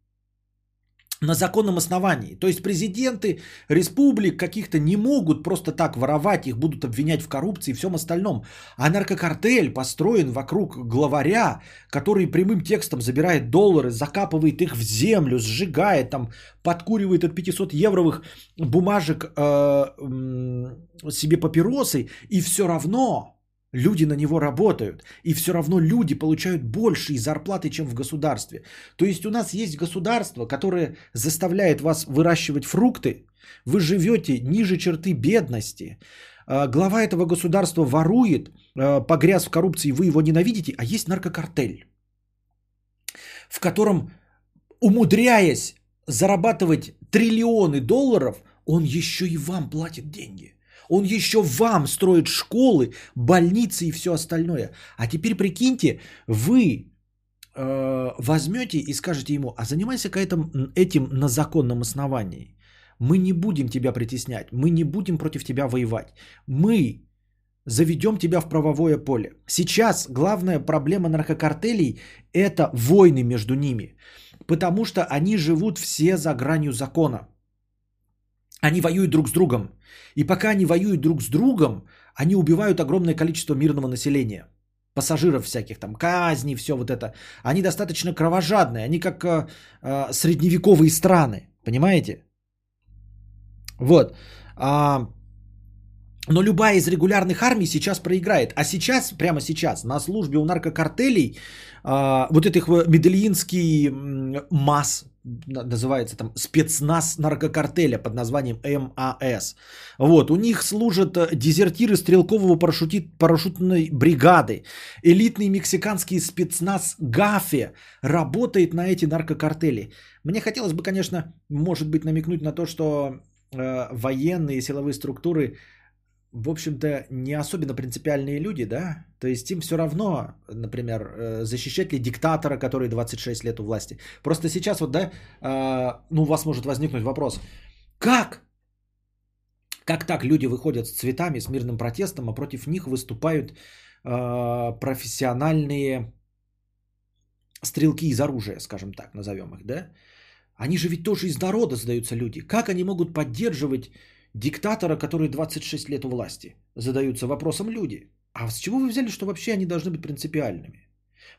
на законном основании. То есть президенты республик каких-то не могут просто так воровать, их будут обвинять в коррупции и всем остальном. А наркокартель построен вокруг главаря, который прямым текстом забирает доллары, закапывает их в землю, сжигает, там, подкуривает от 500 евровых бумажек э, себе папиросы, и все равно Люди на него работают, и все равно люди получают большие зарплаты, чем в государстве. То есть у нас есть государство, которое заставляет вас выращивать фрукты, вы живете ниже черты бедности, а, глава этого государства ворует, а, погряз в коррупции, вы его ненавидите, а есть наркокартель, в котором, умудряясь зарабатывать триллионы долларов, он еще и вам платит деньги. Он еще вам строит школы, больницы и все остальное. А теперь прикиньте, вы э, возьмете и скажете ему, а занимайся-ка этим, этим на законном основании. Мы не будем тебя притеснять, мы не будем против тебя воевать. Мы заведем тебя в правовое поле. Сейчас главная проблема наркокартелей – это войны между ними, потому что они живут все за гранью закона. Они воюют друг с другом. И пока они воюют друг с другом, они убивают огромное количество мирного населения. Пассажиров всяких, там, казни, все вот это. Они достаточно кровожадные. Они как э, э, средневековые страны. Понимаете? Вот. А, но любая из регулярных армий сейчас проиграет. А сейчас, прямо сейчас, на службе у наркокартелей, а, вот этих медельинский МАС, называется там спецназ наркокартеля под названием МАС. Вот, у них служат э, дезертиры стрелкового парашюти, парашютной бригады. Элитный мексиканский спецназ ГАФе работает на эти наркокартели. Мне хотелось бы, конечно, может быть, намекнуть на то, что э, военные силовые структуры в общем-то, не особенно принципиальные люди, да? То есть им все равно, например, э, защищать ли диктатора, который 26 лет у власти. Просто сейчас вот, да, а, ну, у вас может возникнуть вопрос. Как? Как так люди выходят с цветами, с мирным протестом, а против них выступают а, профессиональные стрелки из оружия, скажем так, назовем их, да? Они же ведь тоже из народа задаются люди. Как они могут поддерживать диктатора, который 26 лет у власти? Задаются вопросом люди. А с чего вы взяли, что вообще они должны быть принципиальными?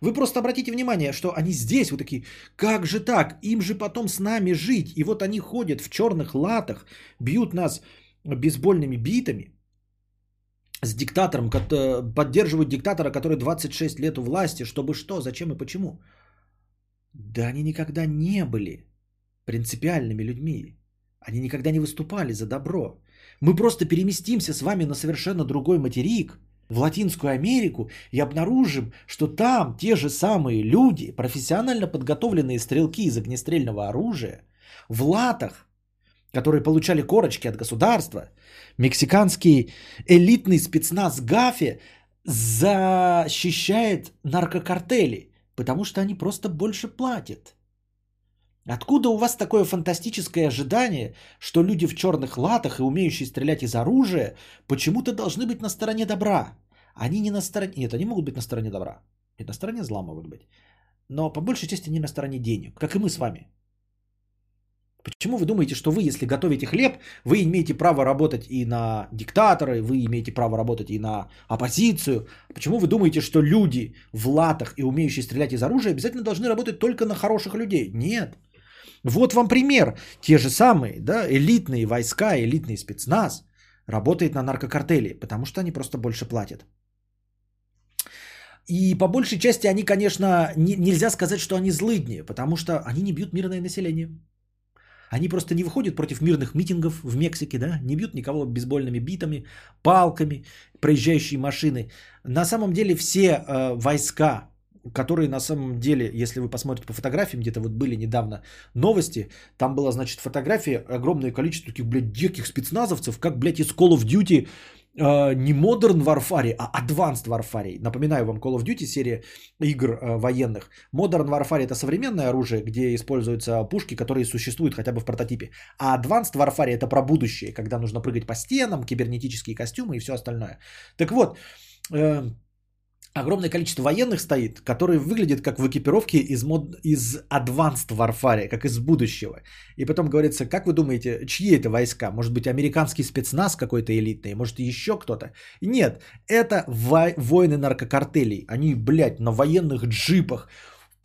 Вы просто обратите внимание, что они здесь вот такие, как же так, им же потом с нами жить. И вот они ходят в черных латах, бьют нас бейсбольными битами с диктатором, поддерживают диктатора, который 26 лет у власти, чтобы что, зачем и почему. Да они никогда не были принципиальными людьми. Они никогда не выступали за добро. Мы просто переместимся с вами на совершенно другой материк, в Латинскую Америку, и обнаружим, что там те же самые люди, профессионально подготовленные стрелки из огнестрельного оружия, в латах, которые получали корочки от государства, мексиканский элитный спецназ ГАФИ защищает наркокартели, потому что они просто больше платят. Откуда у вас такое фантастическое ожидание, что люди в черных латах и умеющие стрелять из оружия почему-то должны быть на стороне добра? Они не на стороне... Нет, они могут быть на стороне добра. Нет, на стороне зла могут быть. Но по большей части они на стороне денег, как и мы с вами. Почему вы думаете, что вы, если готовите хлеб, вы имеете право работать и на диктатора, вы имеете право работать и на оппозицию? Почему вы думаете, что люди в латах и умеющие стрелять из оружия обязательно должны работать только на хороших людей? Нет. Вот вам пример. Те же самые, да, элитные войска, элитный спецназ работает на наркокартели, потому что они просто больше платят. И по большей части они, конечно, не, нельзя сказать, что они злыдни, потому что они не бьют мирное население. Они просто не выходят против мирных митингов в Мексике, да, не бьют никого бейсбольными битами, палками, проезжающие машины. На самом деле все э, войска которые на самом деле, если вы посмотрите по фотографиям, где-то вот были недавно новости, там была, значит, фотография, огромное количество таких, блядь, диких спецназовцев, как, блядь, из Call of Duty, э, не Modern Warfare, а Advanced Warfare. Напоминаю вам, Call of Duty серия игр э, военных. Modern Warfare это современное оружие, где используются пушки, которые существуют хотя бы в прототипе. А Advanced Warfare это про будущее, когда нужно прыгать по стенам, кибернетические костюмы и все остальное. Так вот, э, огромное количество военных стоит, которые выглядят как в экипировке из, мод... из Advanced Warfare, как из будущего. И потом говорится, как вы думаете, чьи это войска? Может быть, американский спецназ какой-то элитный? Может, еще кто-то? Нет, это во... воины наркокартелей. Они, блядь, на военных джипах,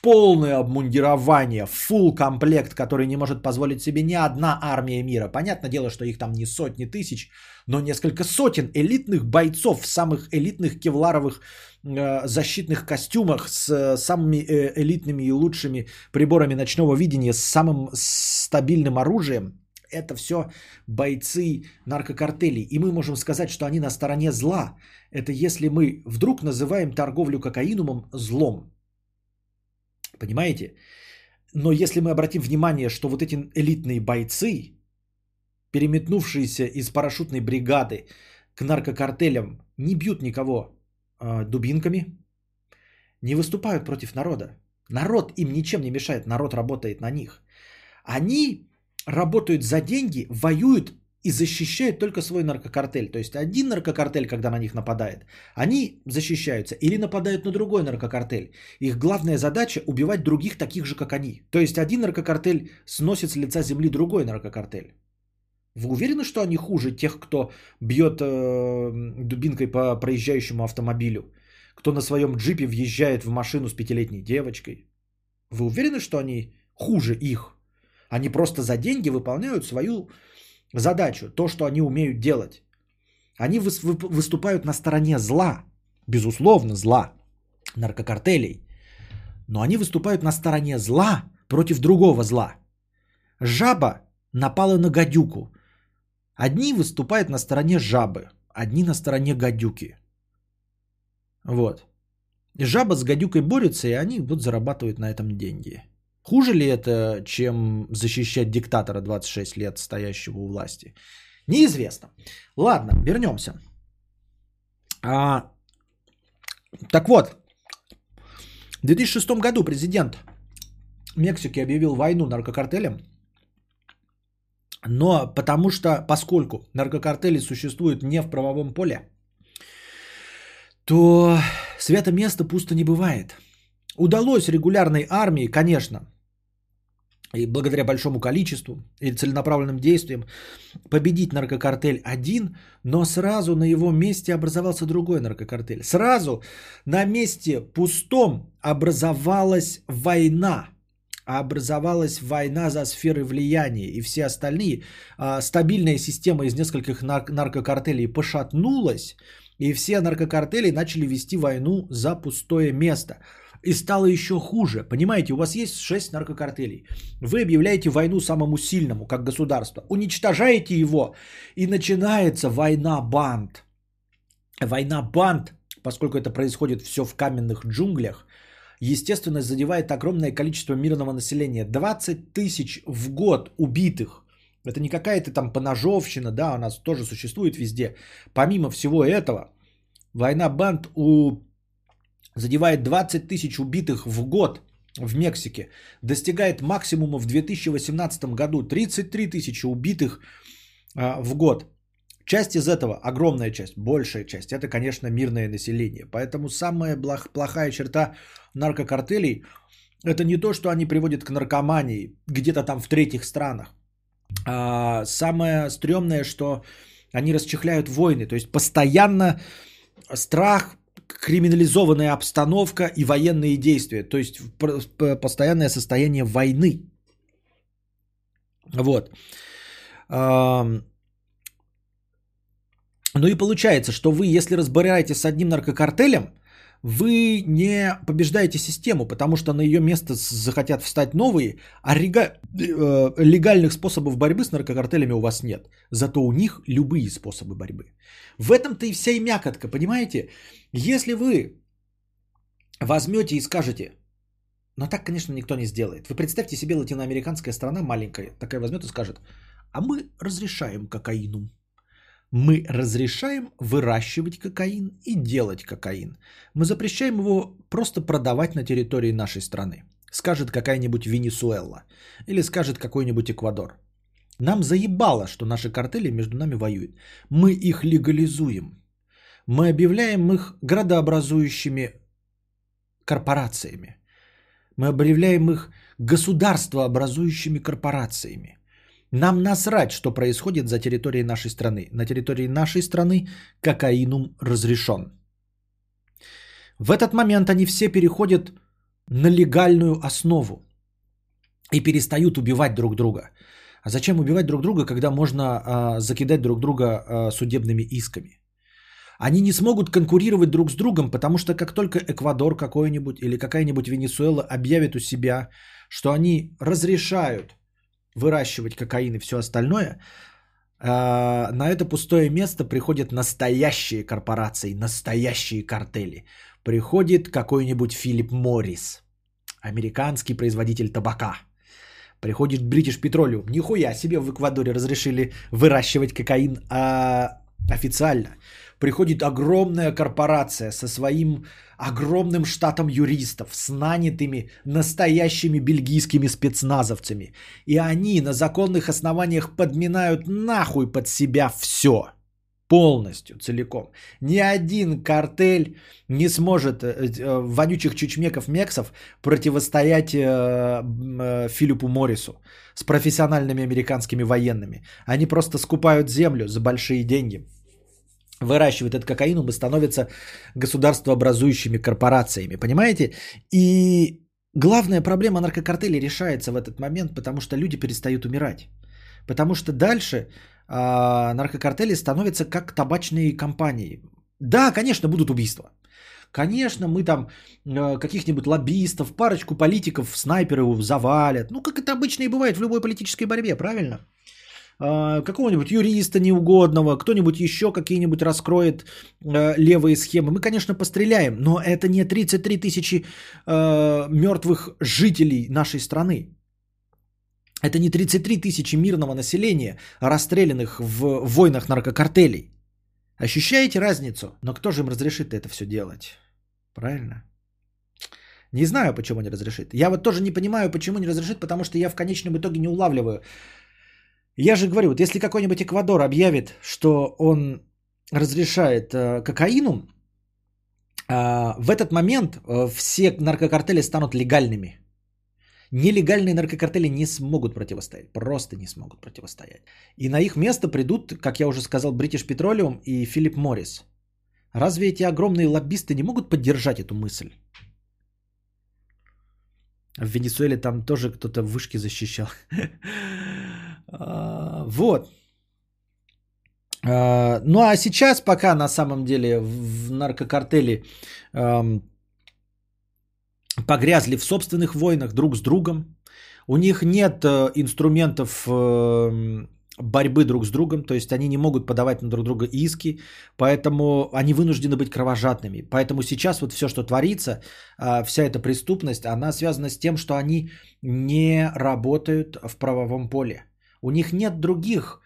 полное обмундирование, full комплект, который не может позволить себе ни одна армия мира. Понятное дело, что их там не сотни тысяч, но несколько сотен элитных бойцов в самых элитных кевларовых защитных костюмах с э, самыми э, элитными и лучшими приборами ночного видения, с самым стабильным оружием. Это все бойцы наркокартелей. И мы можем сказать, что они на стороне зла. Это если мы вдруг называем торговлю кокаинумом злом. Понимаете? Но если мы обратим внимание, что вот эти элитные бойцы, переметнувшиеся из парашютной бригады к наркокартелям, не бьют никого э, дубинками, не выступают против народа. Народ им ничем не мешает, народ работает на них. Они работают за деньги, воюют и защищают только свой наркокартель. То есть один наркокартель, когда на них нападает, они защищаются или нападают на другой наркокартель. Их главная задача убивать других таких же, как они. То есть один наркокартель сносит с лица земли другой наркокартель. Вы уверены, что они хуже тех, кто бьет э, дубинкой по проезжающему автомобилю? Кто на своем джипе въезжает в машину с пятилетней девочкой? Вы уверены, что они хуже их? Они просто за деньги выполняют свою задачу, то, что они умеют делать. Они выступают на стороне зла, безусловно, зла, наркокартелей. Но они выступают на стороне зла против другого зла. Жаба напала на гадюку. Одни выступают на стороне жабы, одни на стороне гадюки. Вот. И жаба с гадюкой борются, и они вот зарабатывают на этом деньги. Хуже ли это, чем защищать диктатора 26 лет, стоящего у власти? Неизвестно. Ладно, вернемся. А, так вот, в 2006 году президент Мексики объявил войну наркокартелям, но потому что, поскольку наркокартели существуют не в правовом поле, то свято место пусто не бывает. Удалось регулярной армии, конечно, и благодаря большому количеству и целенаправленным действиям победить наркокартель один, но сразу на его месте образовался другой наркокартель. Сразу на месте пустом образовалась война. Образовалась война за сферы влияния, и все остальные, а, стабильная система из нескольких наркокартелей пошатнулась, и все наркокартели начали вести войну за пустое место – и стало еще хуже. Понимаете, у вас есть 6 наркокартелей. Вы объявляете войну самому сильному, как государство. Уничтожаете его, и начинается война банд. Война банд, поскольку это происходит все в каменных джунглях, естественно, задевает огромное количество мирного населения. 20 тысяч в год убитых. Это не какая-то там поножовщина, да, у нас тоже существует везде. Помимо всего этого, война банд у задевает 20 тысяч убитых в год в Мексике, достигает максимума в 2018 году 33 тысячи убитых а, в год. Часть из этого, огромная часть, большая часть, это, конечно, мирное население. Поэтому самая плохая черта наркокартелей – это не то, что они приводят к наркомании где-то там в третьих странах. А самое стрёмное, что они расчехляют войны. То есть постоянно страх, криминализованная обстановка и военные действия. То есть постоянное состояние войны. Вот. Ну и получается, что вы, если разбираетесь с одним наркокартелем, вы не побеждаете систему, потому что на ее место захотят встать новые, а рега... Э, легальных способов борьбы с наркокартелями у вас нет. Зато у них любые способы борьбы. В этом-то и вся и мякотка, понимаете? Если вы возьмете и скажете, но так, конечно, никто не сделает. Вы представьте себе латиноамериканская страна маленькая, такая возьмет и скажет, а мы разрешаем кокаину мы разрешаем выращивать кокаин и делать кокаин. Мы запрещаем его просто продавать на территории нашей страны. Скажет какая-нибудь Венесуэла или скажет какой-нибудь Эквадор. Нам заебало, что наши картели между нами воюют. Мы их легализуем. Мы объявляем их градообразующими корпорациями. Мы объявляем их государствообразующими корпорациями. Нам насрать, что происходит за территорией нашей страны. На территории нашей страны кокаинум разрешен. В этот момент они все переходят на легальную основу и перестают убивать друг друга. А зачем убивать друг друга, когда можно а, закидать друг друга а, судебными исками? Они не смогут конкурировать друг с другом, потому что как только Эквадор какой-нибудь или какая-нибудь Венесуэла объявит у себя, что они разрешают выращивать кокаин и все остальное, а, на это пустое место приходят настоящие корпорации, настоящие картели. Приходит какой-нибудь Филипп Моррис, американский производитель табака. Приходит British Petroleum. Нихуя себе в Эквадоре разрешили выращивать кокаин а, официально. приходит огромная корпорация со своим огромным штатом юристов, с нанятыми настоящими бельгийскими спецназовцами. И они на законных основаниях подминают нахуй под себя все. Полностью, целиком. Ни один картель не сможет э, э, вонючих чучмеков-мексов противостоять э, э, Филиппу Моррису с профессиональными американскими военными. Они просто скупают землю за большие деньги выращивают этот кокаин и становятся государствообразующими корпорациями, понимаете? И главная проблема наркокартелей решается в этот момент, потому что люди перестают умирать. Потому что дальше а, наркокартели становятся как табачные компании. Да, конечно, будут убийства. Конечно, мы там э, каких-нибудь лоббистов, парочку политиков, снайперов завалят. Ну, как это обычно и бывает в любой политической борьбе, правильно? А, какого-нибудь юриста неугодного, кто-нибудь еще какие-нибудь раскроет э, левые схемы. Мы, конечно, постреляем, но это не 33 тысячи э, мертвых жителей нашей страны. Это не 33 тысячи мирного населения, расстрелянных в войнах наркокартелей. Ощущаете разницу? Но кто же им разрешит это все делать? Правильно? Не знаю, почему не разрешит. Я вот тоже не понимаю, почему не разрешит, потому что я в конечном итоге не улавливаю. Я же говорю, вот если какой-нибудь Эквадор объявит, что он разрешает э, кокаину, э, в этот момент э, все наркокартели станут легальными. Нелегальные наркокартели не смогут противостоять, просто не смогут противостоять. И на их место придут, как я уже сказал, British Petroleum и Филипп Моррис. Разве эти огромные лоббисты не могут поддержать эту мысль? В Венесуэле там тоже кто-то вышки защищал. А, вот. А, ну а сейчас пока на самом деле в наркокартеле погрязли в собственных войнах друг с другом. У них нет э, инструментов э, борьбы друг с другом, то есть они не могут подавать на друг друга иски, поэтому они вынуждены быть кровожадными. Поэтому сейчас вот все, что творится, а, вся эта преступность, она связана с тем, что они не работают в правовом поле. У них нет других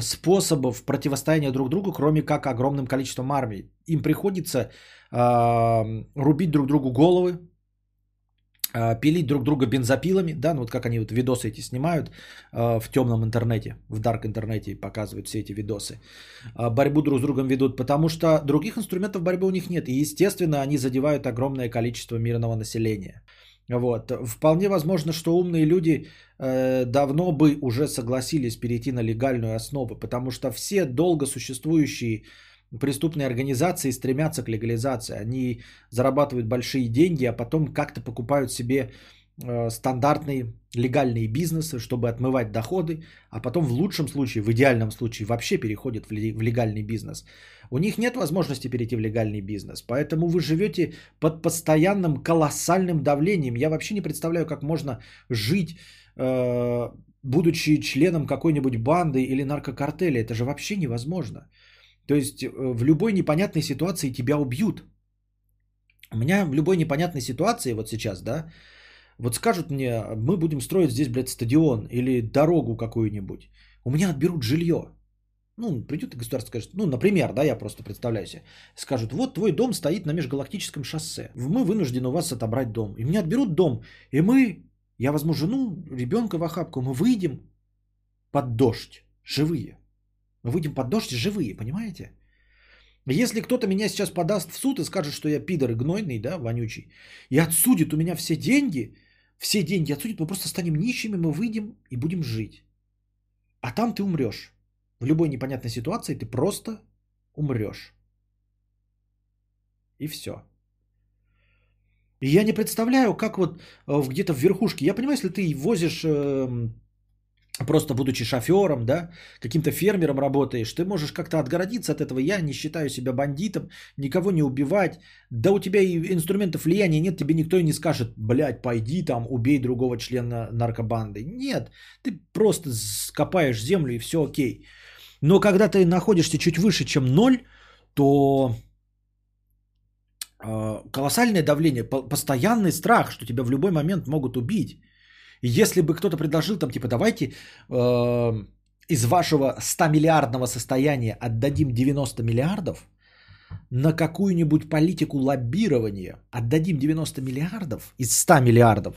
способов противостояния друг другу, кроме как огромным количеством армий. Им приходится э, рубить друг другу головы, э, пилить друг друга бензопилами, да, ну вот как они вот видосы эти снимают э, в темном интернете, в дарк интернете показывают все эти видосы. Э, борьбу друг с другом ведут, потому что других инструментов борьбы у них нет. И, естественно, они задевают огромное количество мирного населения. Вот. Вполне возможно, что умные люди э, давно бы уже согласились перейти на легальную основу, потому что все долго существующие преступные организации стремятся к легализации. Они зарабатывают большие деньги, а потом как-то покупают себе стандартные легальные бизнесы, чтобы отмывать доходы, а потом в лучшем случае, в идеальном случае вообще переходят в легальный бизнес. У них нет возможности перейти в легальный бизнес, поэтому вы живете под постоянным колоссальным давлением. Я вообще не представляю, как можно жить, э, будучи членом какой-нибудь банды или наркокартеля. Это же вообще невозможно. То есть э, в любой непонятной ситуации тебя убьют. У меня в любой непонятной ситуации, вот сейчас, да, вот скажут мне, мы будем строить здесь, блядь, стадион или дорогу какую-нибудь. У меня отберут жилье. Ну, придет и государство скажет, ну, например, да, я просто представляю себе. Скажут, вот твой дом стоит на межгалактическом шоссе. Мы вынуждены у вас отобрать дом. И мне отберут дом. И мы, я возьму жену, ребенка в охапку, мы выйдем под дождь, живые. Мы выйдем под дождь живые, понимаете? Если кто-то меня сейчас подаст в суд и скажет, что я пидор и гнойный, да, вонючий, и отсудит у меня все деньги, все деньги отсудит, мы просто станем нищими, мы выйдем и будем жить. А там ты умрешь. В любой непонятной ситуации ты просто умрешь. И все. И я не представляю, как вот э, где-то в верхушке. Я понимаю, если ты возишь э, просто будучи шофером, да, каким-то фермером работаешь, ты можешь как-то отгородиться от этого. Я не считаю себя бандитом, никого не убивать. Да у тебя и инструментов влияния нет, тебе никто и не скажет, блядь, пойди там, убей другого члена наркобанды. Нет, ты просто скопаешь землю и все окей. Но когда ты находишься чуть выше, чем ноль, то э, колоссальное давление, постоянный страх, что тебя в любой момент могут убить. Если бы кто-то предложил там, типа, давайте э, из вашего 100 миллиардного состояния отдадим 90 миллиардов, на какую-нибудь политику лоббирования, отдадим 90 миллиардов из 100 миллиардов,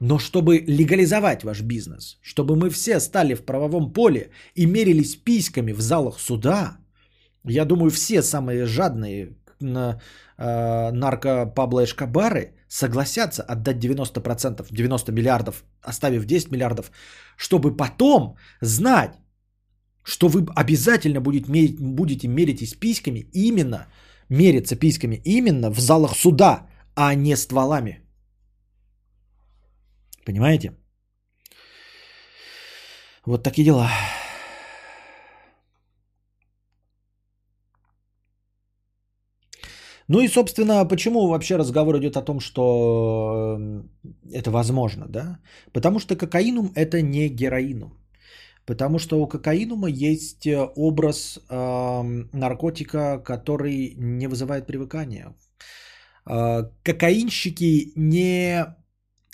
но чтобы легализовать ваш бизнес, чтобы мы все стали в правовом поле и мерились письками в залах суда, я думаю, все самые жадные э, нарко Пабло Эшкабары согласятся отдать 90%, 90 миллиардов, оставив 10 миллиардов, чтобы потом знать, что вы обязательно будете, мерить, будете меритесь письками именно, мериться письками именно в залах суда, а не стволами. Понимаете? Вот такие дела. Ну и, собственно, почему вообще разговор идет о том, что э, это возможно, да? Потому что кокаинум это не героинум. Потому что у кокаинума есть э, образ э, наркотика, который не вызывает привыкания. Э, кокаинщики не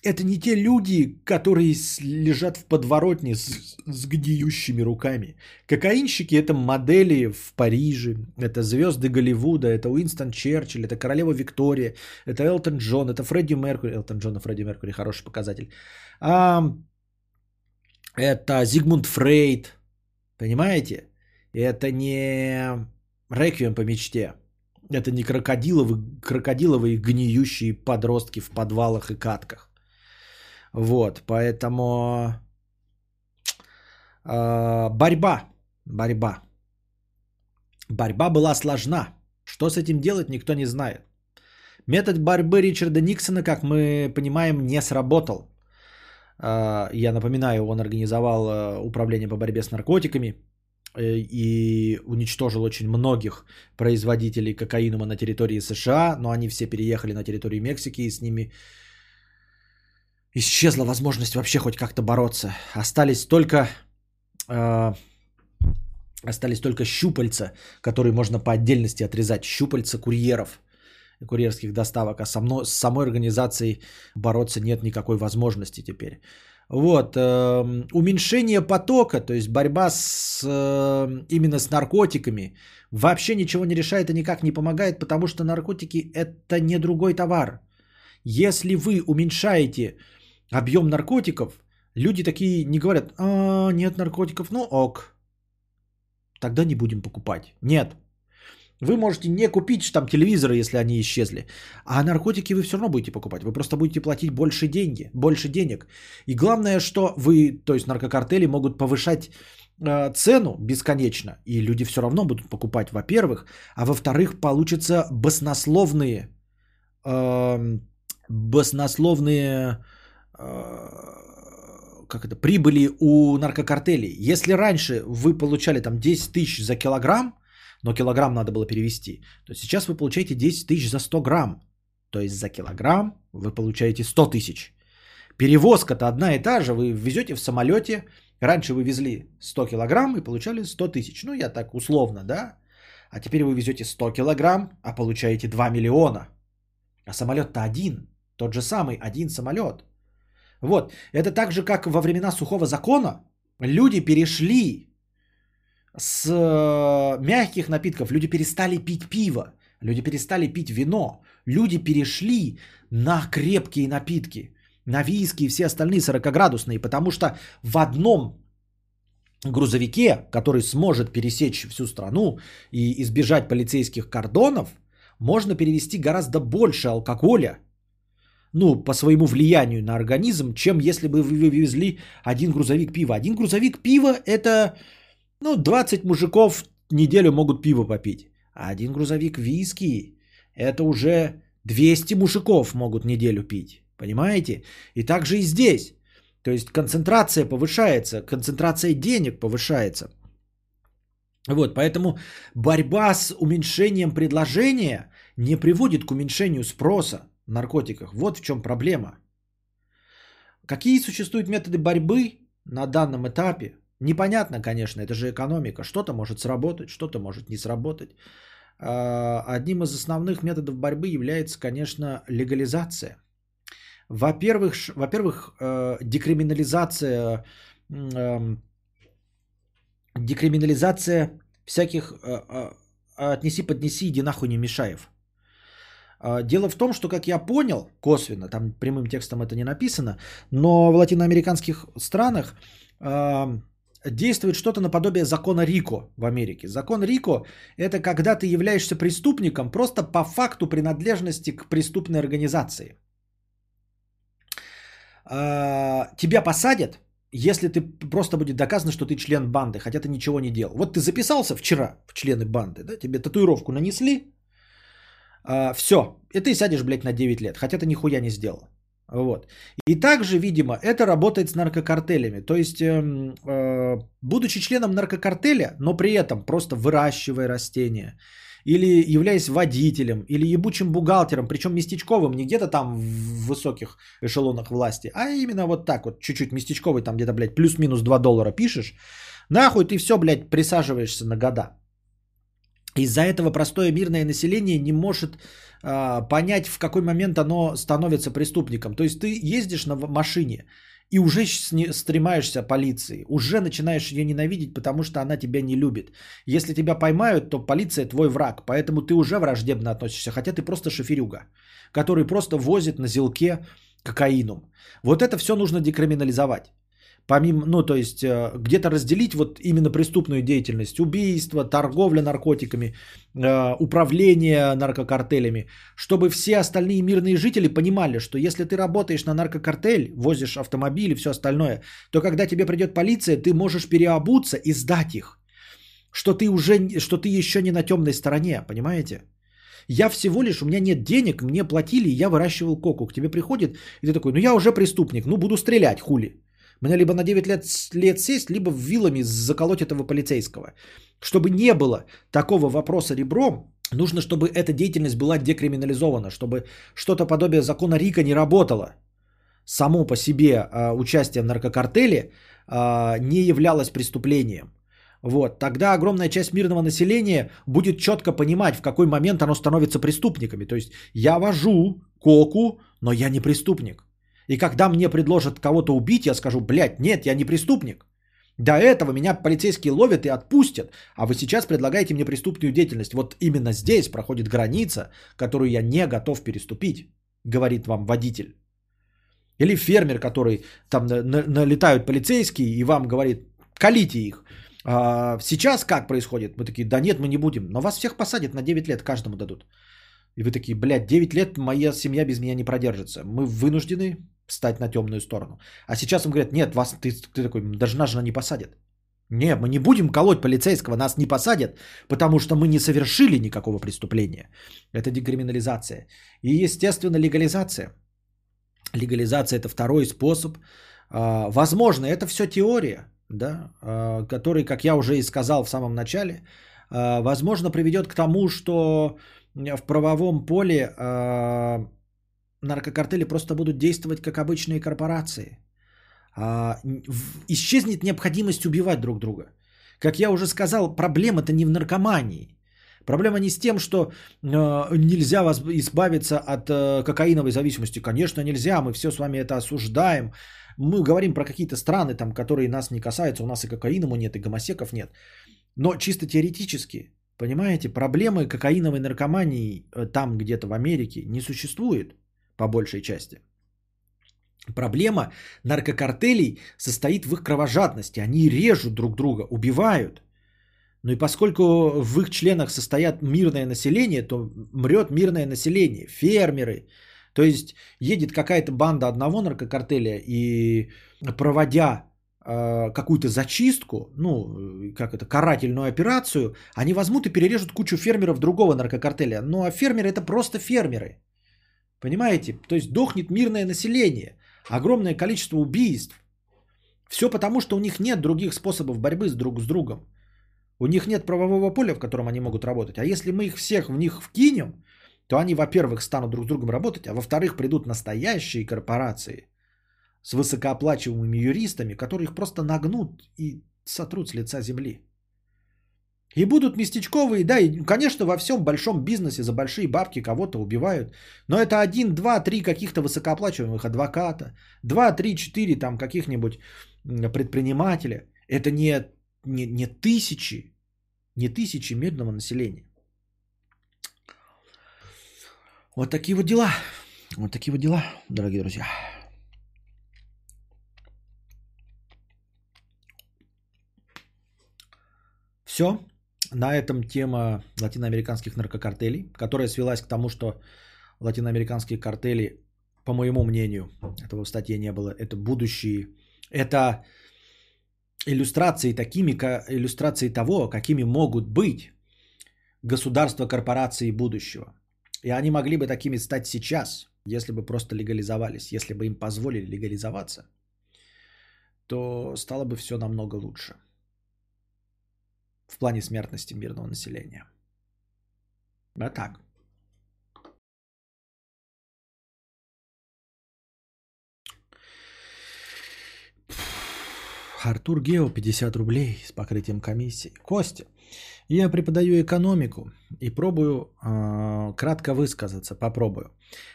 это не те люди, которые лежат в подворотне с, с гниющими руками. Кокаинщики это модели в Париже, это звезды Голливуда, это Уинстон Черчилль, это королева Виктория, это Элтон Джон, это Фредди Меркури. Элтон Джон и Фредди Меркури хороший показатель. А, это Зигмунд Фрейд. Понимаете? Это не реквием по мечте. Это не крокодиловые, крокодиловые гниющие подростки в подвалах и катках. Вот, поэтому э, борьба, борьба. Борьба была сложна. Что с этим делать, никто не знает. Метод борьбы Ричарда Никсона, как мы понимаем, не сработал. Э, я напоминаю, он организовал э, управление по борьбе с наркотиками э, и уничтожил очень многих производителей кокаинума на территории США, но они все переехали на территорию Мексики и с ними исчезла возможность вообще хоть как-то бороться. Остались только, э, остались только щупальца, которые можно по отдельности отрезать. Щупальца курьеров, курьерских доставок. А со мной, с самой организацией бороться нет никакой возможности теперь. Вот, э, уменьшение потока, то есть борьба с, э, именно с наркотиками, вообще ничего не решает и никак не помогает, потому что наркотики это не другой товар. Если вы уменьшаете объем наркотиков, люди такие не говорят, а, нет наркотиков, ну ок, тогда не будем покупать. Нет. Вы можете не купить там телевизоры, если они исчезли, а наркотики вы все равно будете покупать. Вы просто будете платить больше деньги, больше денег. И главное, что вы, то есть наркокартели могут повышать э, цену бесконечно, и люди все равно будут покупать, во-первых, а во-вторых, получатся баснословные, э, баснословные как это, прибыли у наркокартелей. Если раньше вы получали там 10 тысяч за килограмм, но килограмм надо было перевести, то сейчас вы получаете 10 тысяч за 100 грамм. То есть за килограмм вы получаете 100 тысяч. Перевозка-то одна и та же. Вы везете в самолете. Раньше вы везли 100 килограмм и получали 100 тысяч. Ну, я так условно, да? А теперь вы везете 100 килограмм, а получаете 2 миллиона. А самолет-то один. Тот же самый один самолет. Вот. Это так же, как во времена сухого закона люди перешли с э, мягких напитков, люди перестали пить пиво, люди перестали пить вино, люди перешли на крепкие напитки, на виски и все остальные 40-градусные, потому что в одном грузовике, который сможет пересечь всю страну и избежать полицейских кордонов, можно перевести гораздо больше алкоголя, ну, по своему влиянию на организм, чем если бы вы вывезли один грузовик пива. Один грузовик пива это, ну, 20 мужиков неделю могут пиво попить. А один грузовик виски это уже 200 мужиков могут неделю пить. Понимаете? И также и здесь. То есть концентрация повышается, концентрация денег повышается. Вот, поэтому борьба с уменьшением предложения не приводит к уменьшению спроса наркотиках. Вот в чем проблема. Какие существуют методы борьбы на данном этапе? Непонятно, конечно, это же экономика. Что-то может сработать, что-то может не сработать. А, одним из основных методов борьбы является, конечно, легализация. Во-первых, во-первых, э, декриминализация, эм, декриминализация всяких э, э, отнеси, поднеси, иди нахуй не Мишаев. А, дело в том, что, как я понял, косвенно, там прямым текстом это не написано, но в латиноамериканских странах э, действует что-то наподобие закона Рико в Америке. Закон Рико – это когда ты являешься преступником просто по факту принадлежности к преступной организации. Э, тебя посадят, если ты просто будет доказано, что ты член банды, хотя ты ничего не делал. Вот ты записался вчера в члены банды, да, тебе татуировку нанесли, а, все, и ты сядешь, блядь, на 9 лет, хотя ты нихуя не сделал. Вот. И также, видимо, это работает с наркокартелями. То есть, э, э, будучи членом наркокартеля, но при этом просто выращивая растения, или являясь водителем, или ебучим бухгалтером, причем местечковым, не где-то там в высоких эшелонах власти, а именно вот так вот, чуть-чуть местечковый, там где-то, блядь, плюс-минус 2 доллара пишешь, нахуй ты все, блядь, присаживаешься на года. Из-за этого простое мирное население не может э, понять, в какой момент оно становится преступником. То есть ты ездишь на машине и уже стремаешься полиции, уже начинаешь ее ненавидеть, потому что она тебя не любит. Если тебя поймают, то полиция твой враг, поэтому ты уже враждебно относишься, хотя ты просто шоферюга, который просто возит на зелке кокаином. Вот это все нужно декриминализовать. Помимо, ну, то есть э, где-то разделить вот именно преступную деятельность, убийство, торговля наркотиками, э, управление наркокартелями, чтобы все остальные мирные жители понимали, что если ты работаешь на наркокартель, возишь автомобили все остальное, то когда тебе придет полиция, ты можешь переобуться и сдать их, что ты уже, что ты еще не на темной стороне, понимаете? Я всего лишь, у меня нет денег, мне платили, я выращивал коку. К тебе приходит, и ты такой, ну я уже преступник, ну буду стрелять, хули. Мне либо на 9 лет, лет сесть, либо вилами заколоть этого полицейского. Чтобы не было такого вопроса ребром, нужно, чтобы эта деятельность была декриминализована, чтобы что-то подобие закона Рика не работало. Само по себе э, участие в наркокартеле э, не являлось преступлением. Вот, тогда огромная часть мирного населения будет четко понимать, в какой момент оно становится преступниками. То есть я вожу коку, но я не преступник. И когда мне предложат кого-то убить, я скажу, блядь, нет, я не преступник. До этого меня полицейские ловят и отпустят, а вы сейчас предлагаете мне преступную деятельность. Вот именно здесь проходит граница, которую я не готов переступить, говорит вам водитель. Или фермер, который там налетают полицейские и вам говорит, колите их. А сейчас как происходит? Мы такие, да нет, мы не будем. Но вас всех посадят на 9 лет, каждому дадут. И вы такие, блядь, 9 лет моя семья без меня не продержится. Мы вынуждены встать на темную сторону. А сейчас им говорят, нет, вас ты, ты такой, даже нас жена не посадят. Не, мы не будем колоть полицейского, нас не посадят, потому что мы не совершили никакого преступления. Это декриминализация. И, естественно, легализация. Легализация – это второй способ. А, возможно, это все теория, да, а, который, как я уже и сказал в самом начале, а, возможно, приведет к тому, что в правовом поле наркокартели просто будут действовать как обычные корпорации. А, исчезнет необходимость убивать друг друга. Как я уже сказал, проблема-то не в наркомании. Проблема не с тем, что э, нельзя вас избавиться от э, кокаиновой зависимости. Конечно, нельзя, мы все с вами это осуждаем. Мы говорим про какие-то страны, там, которые нас не касаются. У нас и кокаиному нет, и гомосеков нет. Но чисто теоретически, понимаете, проблемы кокаиновой наркомании э, там где-то в Америке не существует по большей части. Проблема наркокартелей состоит в их кровожадности. Они режут друг друга, убивают. Ну и поскольку в их членах состоят мирное население, то мрет мирное население, фермеры. То есть едет какая-то банда одного наркокартеля и проводя какую-то зачистку, ну, как это, карательную операцию, они возьмут и перережут кучу фермеров другого наркокартеля. Ну а фермеры это просто фермеры. Понимаете? То есть дохнет мирное население, огромное количество убийств. Все потому, что у них нет других способов борьбы с друг с другом. У них нет правового поля, в котором они могут работать. А если мы их всех в них вкинем, то они, во-первых, станут друг с другом работать, а во-вторых, придут настоящие корпорации с высокооплачиваемыми юристами, которые их просто нагнут и сотрут с лица земли. И будут местечковые, да, и, конечно, во всем большом бизнесе за большие бабки кого-то убивают. Но это один, два, три каких-то высокооплачиваемых адвоката, два, три, четыре там каких-нибудь предпринимателя. Это не, не, не тысячи, не тысячи мирного населения. Вот такие вот дела. Вот такие вот дела, дорогие друзья. Все. На этом тема латиноамериканских наркокартелей, которая свелась к тому, что латиноамериканские картели, по моему мнению, этого в статье не было, это будущие, это иллюстрации такими, иллюстрации того, какими могут быть государства, корпорации будущего. И они могли бы такими стать сейчас, если бы просто легализовались, если бы им позволили легализоваться, то стало бы все намного лучше в плане смертности мирного населения. А так. Артур Гео 50 рублей с покрытием комиссии. Костя, я преподаю экономику и пробую э, кратко высказаться, попробую.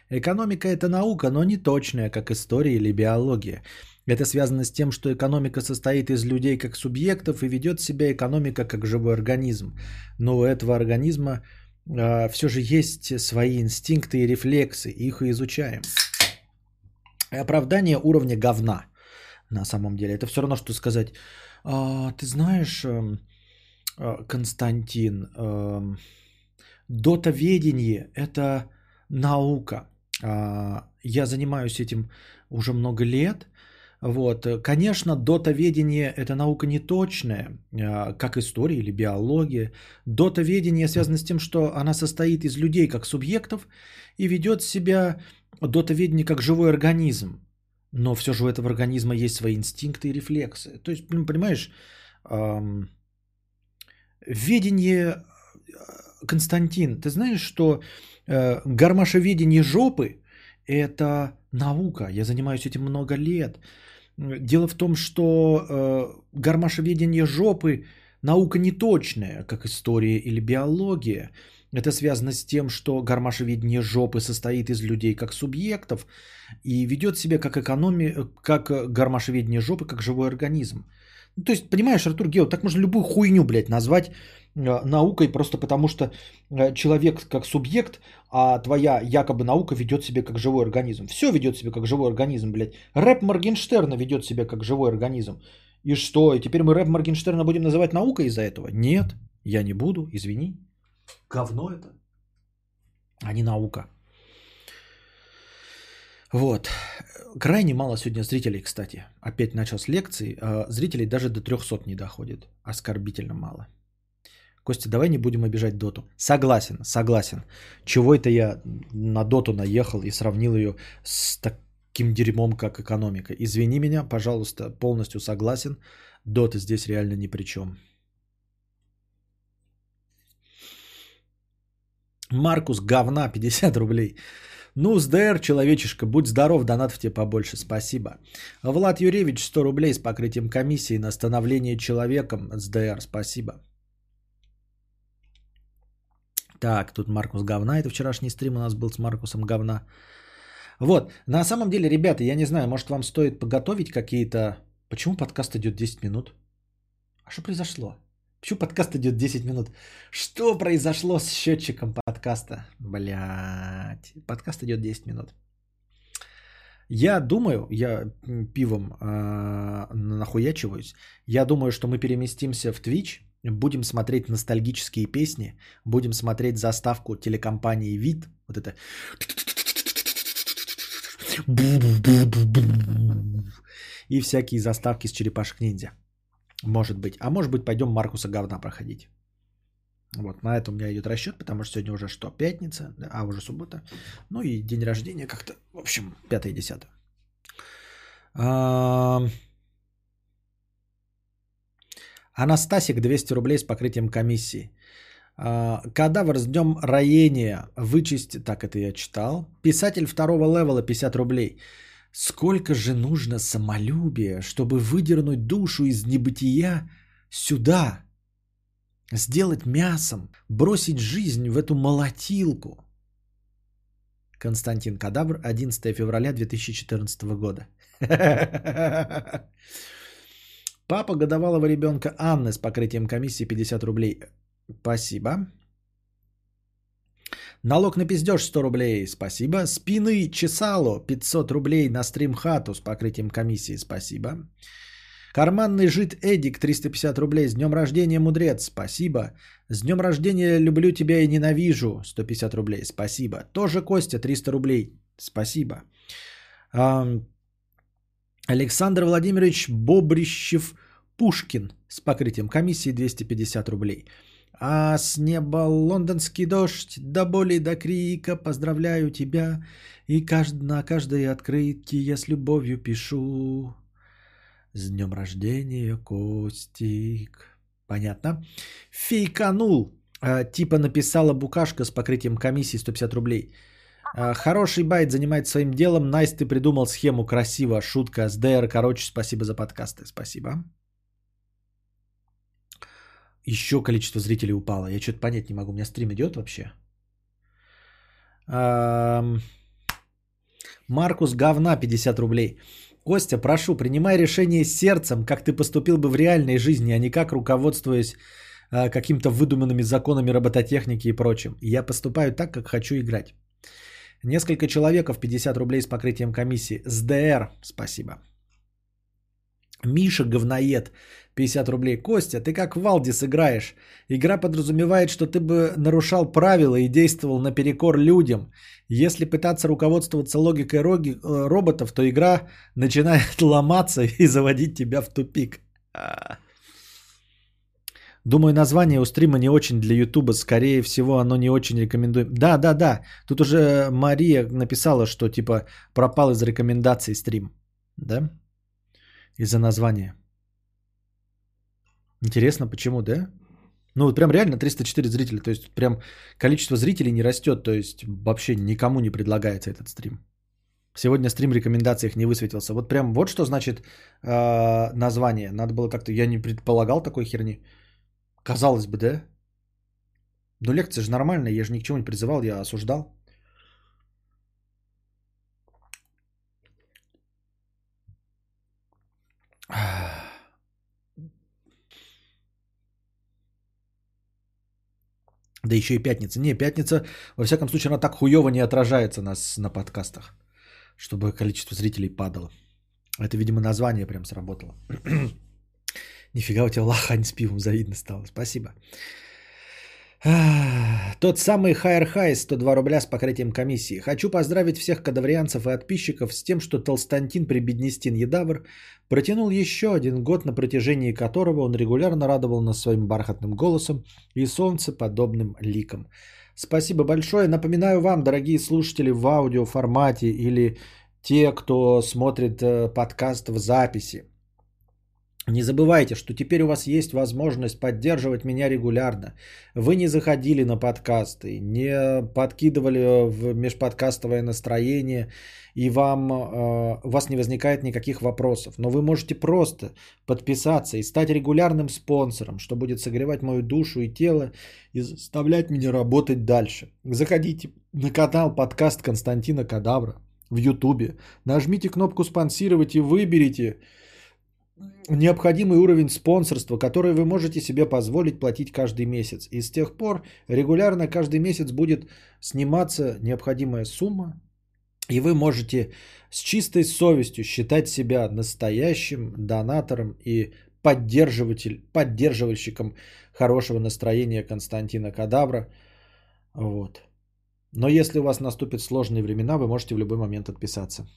Экономика это наука, но не точная, как история или биология. Это связано с тем, что экономика состоит из людей как субъектов и ведет себя экономика как живой организм. Но у этого организма э, все же есть свои инстинкты и рефлексы, их и изучаем. И оправдание уровня говна на самом деле. Это все равно, что сказать, а, ты знаешь, эм, а, Константин, эм, дотоведение – это наука. А, я занимаюсь этим уже много лет. Вот. Конечно, дотоведение – это наука неточная, как история или биология. Дотоведение связано с тем, что она состоит из людей как субъектов и ведет себя дотоведение как живой организм. Но все же у этого организма есть свои инстинкты и рефлексы. То есть, понимаешь, эм, Ведение, э, Константин, ты знаешь, что э, гармашеведение жопы – это наука. Я занимаюсь этим много лет. Дело в том, что э, гармашеведение жопы – наука неточная, как история или биология. Это связано с тем, что гармашеведение жопы состоит из людей как субъектов и ведет себя как, экономи... как гармашеведение жопы, как живой организм. Ну, то есть, понимаешь, Артур Гео, так можно любую хуйню, блядь, назвать э, наукой просто потому, что э, человек как субъект, а твоя якобы наука ведет себя как живой организм. Все ведет себя как живой организм, блядь. Рэп Моргенштерна ведет себя как живой организм. И что, и теперь мы рэп Моргенштерна будем называть наукой из-за этого? Нет, я не буду, извини. Говно это, а не наука. Вот. Крайне мало сегодня зрителей, кстати. Опять начал с лекции. А зрителей даже до 300 не доходит. Оскорбительно мало. Костя, давай не будем обижать Доту. Согласен, согласен. Чего это я на Доту наехал и сравнил ее с таким дерьмом, как экономика? Извини меня, пожалуйста, полностью согласен. Дота здесь реально ни при чем. Маркус говна 50 рублей. Ну, СДР, человечишка, будь здоров, донатов тебе побольше, спасибо. Влад Юрьевич, 100 рублей с покрытием комиссии на становление человеком. СДР, спасибо. Так, тут Маркус говна. Это вчерашний стрим у нас был с Маркусом говна. Вот, на самом деле, ребята, я не знаю, может вам стоит подготовить какие-то... Почему подкаст идет 10 минут? А что произошло? Почему подкаст идет 10 минут? Что произошло с счетчиком подкаста? Блять, подкаст идет 10 минут. Я думаю, я пивом э, нахуячиваюсь. Я думаю, что мы переместимся в Twitch, будем смотреть ностальгические песни, будем смотреть заставку телекомпании Вид, вот это и всякие заставки с черепашек ниндзя. Может быть. А может быть, пойдем Маркуса говна проходить. Вот, на это у меня идет расчет, потому что сегодня уже что, пятница, а уже суббота. Ну и день рождения как-то, в общем, пятое и десятое. Анастасик 200 рублей с покрытием комиссии. А, кадавр с днем роения. Вычесть, так это я читал. Писатель второго левела 50 рублей. Сколько же нужно самолюбия, чтобы выдернуть душу из небытия сюда, сделать мясом, бросить жизнь в эту молотилку. Константин Кадавр, 11 февраля 2014 года. Папа годовалого ребенка Анны с покрытием комиссии 50 рублей. Спасибо. Налог на пиздеж 100 рублей, спасибо. Спины Чесало 500 рублей на стрим хату с покрытием комиссии, спасибо. Карманный жид Эдик 350 рублей. С днем рождения, мудрец, спасибо. С днем рождения, люблю тебя и ненавижу, 150 рублей, спасибо. Тоже Костя 300 рублей, спасибо. Александр Владимирович Бобрищев Пушкин с покрытием комиссии 250 рублей. А с неба лондонский дождь, до боли, до крика, поздравляю тебя. И кажд... на каждое открытие я с любовью пишу. С днем рождения, Костик. Понятно. Фейканул. А, типа написала букашка с покрытием комиссии 150 рублей. А, хороший bait занимает своим делом. Nice, ты придумал схему красиво. Шутка. С ДР, короче, спасибо за подкасты. Спасибо. Еще количество зрителей упало. Я что-то понять не могу. У меня стрим идет вообще? Маркус говна 50 рублей. Костя, прошу, принимай решение сердцем, как ты поступил бы в реальной жизни, а не как руководствуясь а, каким-то выдуманными законами робототехники и прочим. Я поступаю так, как хочу играть. Несколько человеков 50 рублей с покрытием комиссии. С ДР, спасибо. Миша говноед, 50 рублей. Костя, ты как Валдис играешь. Игра подразумевает, что ты бы нарушал правила и действовал наперекор людям. Если пытаться руководствоваться логикой э, роботов, то игра начинает ломаться и заводить тебя в тупик. Думаю, название у стрима не очень для Ютуба. Скорее всего, оно не очень рекомендуем. Да, да, да. Тут уже Мария написала, что типа пропал из рекомендаций стрим. Да? Из-за названия. Интересно, почему, да? Ну, вот прям реально 304 зрителя. То есть, прям количество зрителей не растет. То есть, вообще никому не предлагается этот стрим. Сегодня стрим в рекомендациях не высветился. Вот прям вот что значит э, название. Надо было как-то... Я не предполагал такой херни. Казалось бы, да? Но лекция же нормальная. Я же ни к чему не призывал, я осуждал. Да еще и пятница. Не, пятница, во всяком случае, она так хуево не отражается нас на подкастах, чтобы количество зрителей падало. Это, видимо, название прям сработало. Нифига у тебя лохань с пивом завидно стало. Спасибо. Тот самый Хайер Хай, 102 рубля с покрытием комиссии. Хочу поздравить всех кадаврианцев и подписчиков с тем, что Толстантин Прибеднестин Едавр протянул еще один год, на протяжении которого он регулярно радовал нас своим бархатным голосом и солнцеподобным ликом. Спасибо большое. Напоминаю вам, дорогие слушатели, в аудиоформате или те, кто смотрит э, подкаст в записи. Не забывайте, что теперь у вас есть возможность поддерживать меня регулярно. Вы не заходили на подкасты, не подкидывали в межподкастовое настроение, и вам, э, у вас не возникает никаких вопросов. Но вы можете просто подписаться и стать регулярным спонсором, что будет согревать мою душу и тело и заставлять меня работать дальше. Заходите на канал подкаст Константина Кадавра в Ютубе, нажмите кнопку «Спонсировать» и выберите – необходимый уровень спонсорства, который вы можете себе позволить платить каждый месяц. И с тех пор регулярно каждый месяц будет сниматься необходимая сумма, и вы можете с чистой совестью считать себя настоящим донатором и поддерживатель, поддерживальщиком хорошего настроения Константина Кадавра. Вот. Но если у вас наступят сложные времена, вы можете в любой момент отписаться.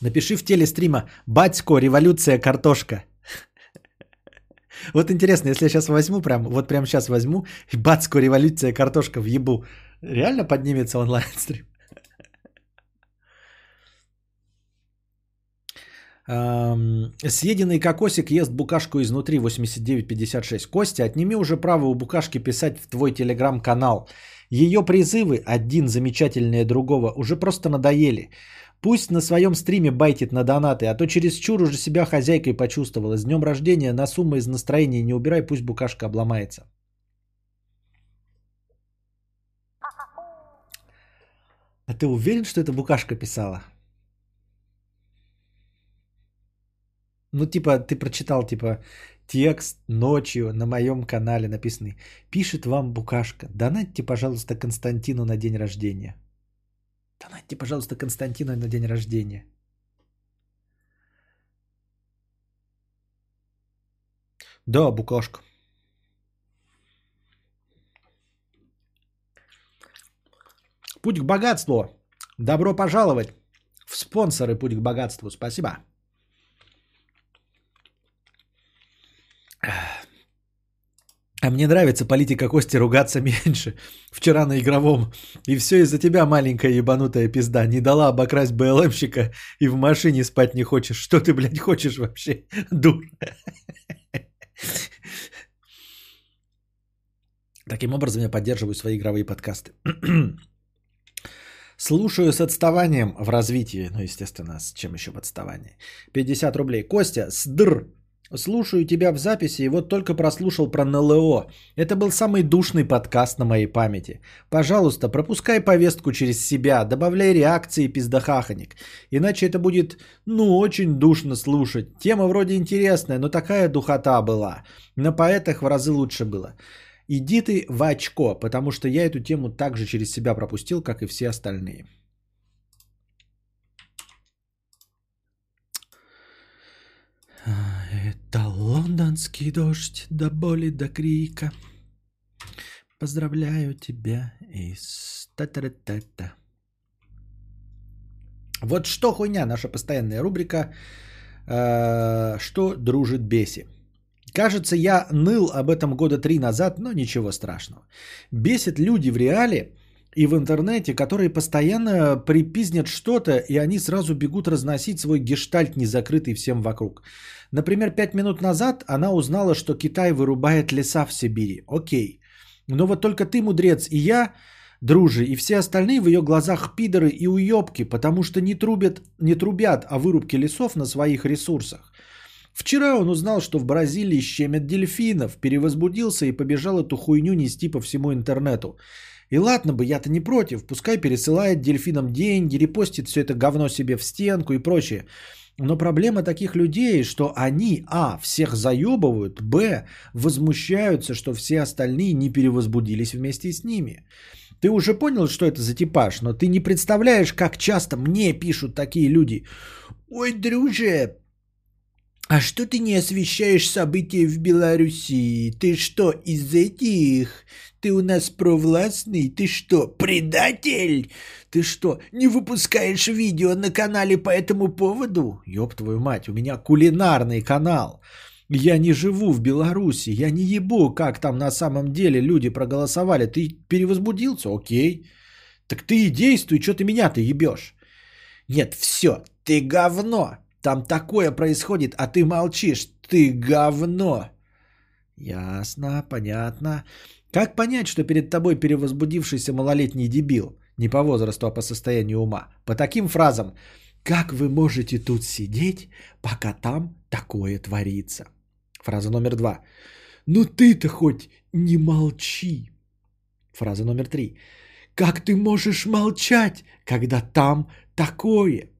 Напиши в теле стрима «Батько, революция, картошка». Вот интересно, если я сейчас возьму, прям, вот прям сейчас возьму, и бацко, революция, картошка в ебу, реально поднимется онлайн стрим? Съеденный кокосик ест букашку изнутри 8956. Костя, отними уже право у букашки писать в твой телеграм-канал. Ее призывы, один замечательнее другого, уже просто надоели. Пусть на своем стриме байтит на донаты, а то через чур уже себя хозяйкой почувствовала. С днем рождения на сумму из настроения не убирай, пусть букашка обломается. А ты уверен, что это букашка писала? Ну, типа, ты прочитал, типа, текст ночью на моем канале написанный. Пишет вам Букашка. Донатьте, пожалуйста, Константину на день рождения. Донатьте, пожалуйста, Константину на день рождения. Да, Букашка. Путь к богатству. Добро пожаловать в спонсоры Путь к богатству. Спасибо. А мне нравится политика Кости ругаться меньше. Вчера на игровом. И все из-за тебя, маленькая ебанутая пизда. Не дала обокрасть БЛМщика и в машине спать не хочешь. Что ты, блядь, хочешь вообще, дура? Таким образом я поддерживаю свои игровые подкасты. Слушаю с отставанием в развитии. Ну, естественно, с чем еще в отставании. 50 рублей. Костя, сдр. Слушаю тебя в записи и вот только прослушал про НЛО. Это был самый душный подкаст на моей памяти. Пожалуйста, пропускай повестку через себя, добавляй реакции пиздахаханик. Иначе это будет, ну, очень душно слушать. Тема вроде интересная, но такая духота была. На поэтах в разы лучше было. Иди ты в очко, потому что я эту тему также через себя пропустил, как и все остальные. Это лондонский дождь до боли, до крика. Поздравляю тебя из та та та та Вот что хуйня, наша постоянная рубрика э, «Что дружит Беси». Кажется, я ныл об этом года три назад, но ничего страшного. Бесит люди в реале и в интернете, которые постоянно припизнят что-то, и они сразу бегут разносить свой гештальт, не закрытый всем вокруг. Например, пять минут назад она узнала, что Китай вырубает леса в Сибири. Окей. Но вот только ты, мудрец, и я, дружи, и все остальные в ее глазах пидоры и уебки, потому что не трубят, не трубят о вырубке лесов на своих ресурсах. Вчера он узнал, что в Бразилии щемят дельфинов, перевозбудился и побежал эту хуйню нести по всему интернету. И ладно бы, я-то не против, пускай пересылает дельфинам деньги, репостит все это говно себе в стенку и прочее. Но проблема таких людей, что они, а, всех заебывают, б, возмущаются, что все остальные не перевозбудились вместе с ними. Ты уже понял, что это за типаж, но ты не представляешь, как часто мне пишут такие люди. Ой, друже, а что ты не освещаешь события в Белоруссии? Ты что, из этих? Ты у нас провластный? Ты что, предатель? Ты что, не выпускаешь видео на канале по этому поводу? Ёб твою мать, у меня кулинарный канал. Я не живу в Беларуси, я не ебу, как там на самом деле люди проголосовали. Ты перевозбудился? Окей. Так ты и действуй, что ты меня ты ебешь? Нет, все, ты говно. Там такое происходит, а ты молчишь. Ты говно. Ясно, понятно. Как понять, что перед тобой перевозбудившийся малолетний дебил? Не по возрасту, а по состоянию ума. По таким фразам. Как вы можете тут сидеть, пока там такое творится? Фраза номер два. Ну ты-то хоть не молчи. Фраза номер три. Как ты можешь молчать, когда там такое?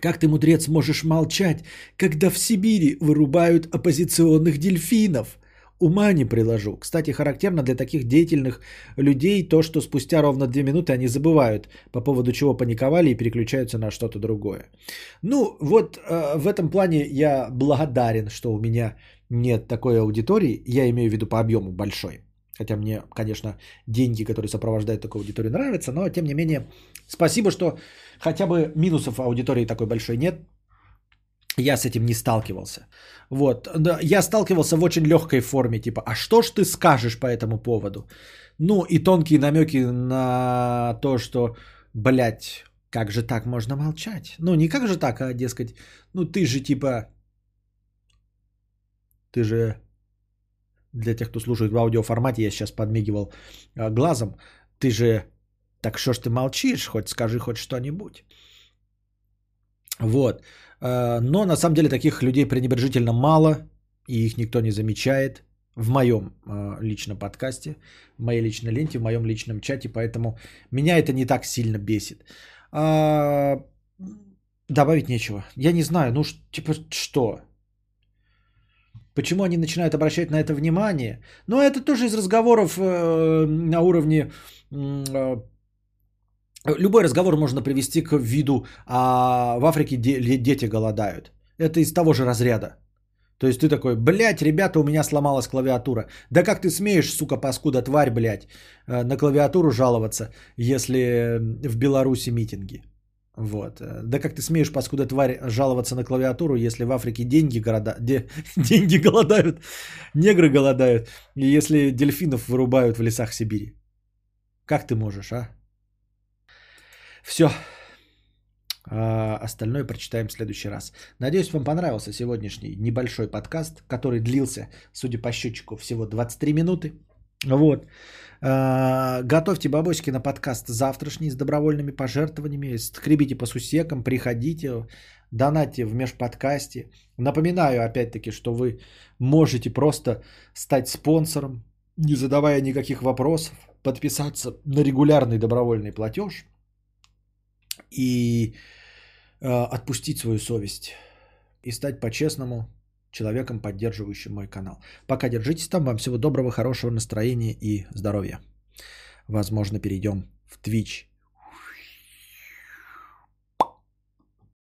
Как ты, мудрец, можешь молчать, когда в Сибири вырубают оппозиционных дельфинов? Ума не приложу. Кстати, характерно для таких деятельных людей то, что спустя ровно две минуты они забывают, по поводу чего паниковали и переключаются на что-то другое. Ну, вот э, в этом плане я благодарен, что у меня нет такой аудитории. Я имею в виду по объему большой. Хотя мне, конечно, деньги, которые сопровождают такую аудиторию, нравятся, но тем не менее, спасибо, что хотя бы минусов аудитории такой большой нет. Я с этим не сталкивался. Вот. Я сталкивался в очень легкой форме, типа, а что ж ты скажешь по этому поводу? Ну, и тонкие намеки на то, что, блядь, как же так можно молчать? Ну, не как же так, а, дескать, ну ты же типа, ты же для тех, кто слушает в аудиоформате, я сейчас подмигивал а, глазом. Ты же, так что ж ты молчишь, хоть скажи хоть что-нибудь. Вот. А, но на самом деле таких людей пренебрежительно мало, и их никто не замечает в моем а, личном подкасте, в моей личной ленте, в моем личном чате, поэтому меня это не так сильно бесит. Добавить нечего. Я не знаю, ну типа что? Почему они начинают обращать на это внимание? Но это тоже из разговоров э, на уровне... Э, любой разговор можно привести к виду, а в Африке де- дети голодают. Это из того же разряда. То есть ты такой, блядь, ребята, у меня сломалась клавиатура. Да как ты смеешь, сука, паскуда, тварь, блядь, э, на клавиатуру жаловаться, если в Беларуси митинги? Вот. Да как ты смеешь, паскуда тварь, жаловаться на клавиатуру, если в Африке деньги, города, де, деньги голодают, негры голодают, если дельфинов вырубают в лесах Сибири? Как ты можешь, а? Все. А, остальное прочитаем в следующий раз. Надеюсь, вам понравился сегодняшний небольшой подкаст, который длился, судя по счетчику, всего 23 минуты. Вот. А, готовьте бабочки на подкаст завтрашний с добровольными пожертвованиями. Скребите по сусекам, приходите, донатьте в межподкасте. Напоминаю опять-таки, что вы можете просто стать спонсором, не задавая никаких вопросов, подписаться на регулярный добровольный платеж и э, отпустить свою совесть и стать по-честному человеком, поддерживающим мой канал. Пока держитесь там. Вам всего доброго, хорошего настроения и здоровья. Возможно, перейдем в Twitch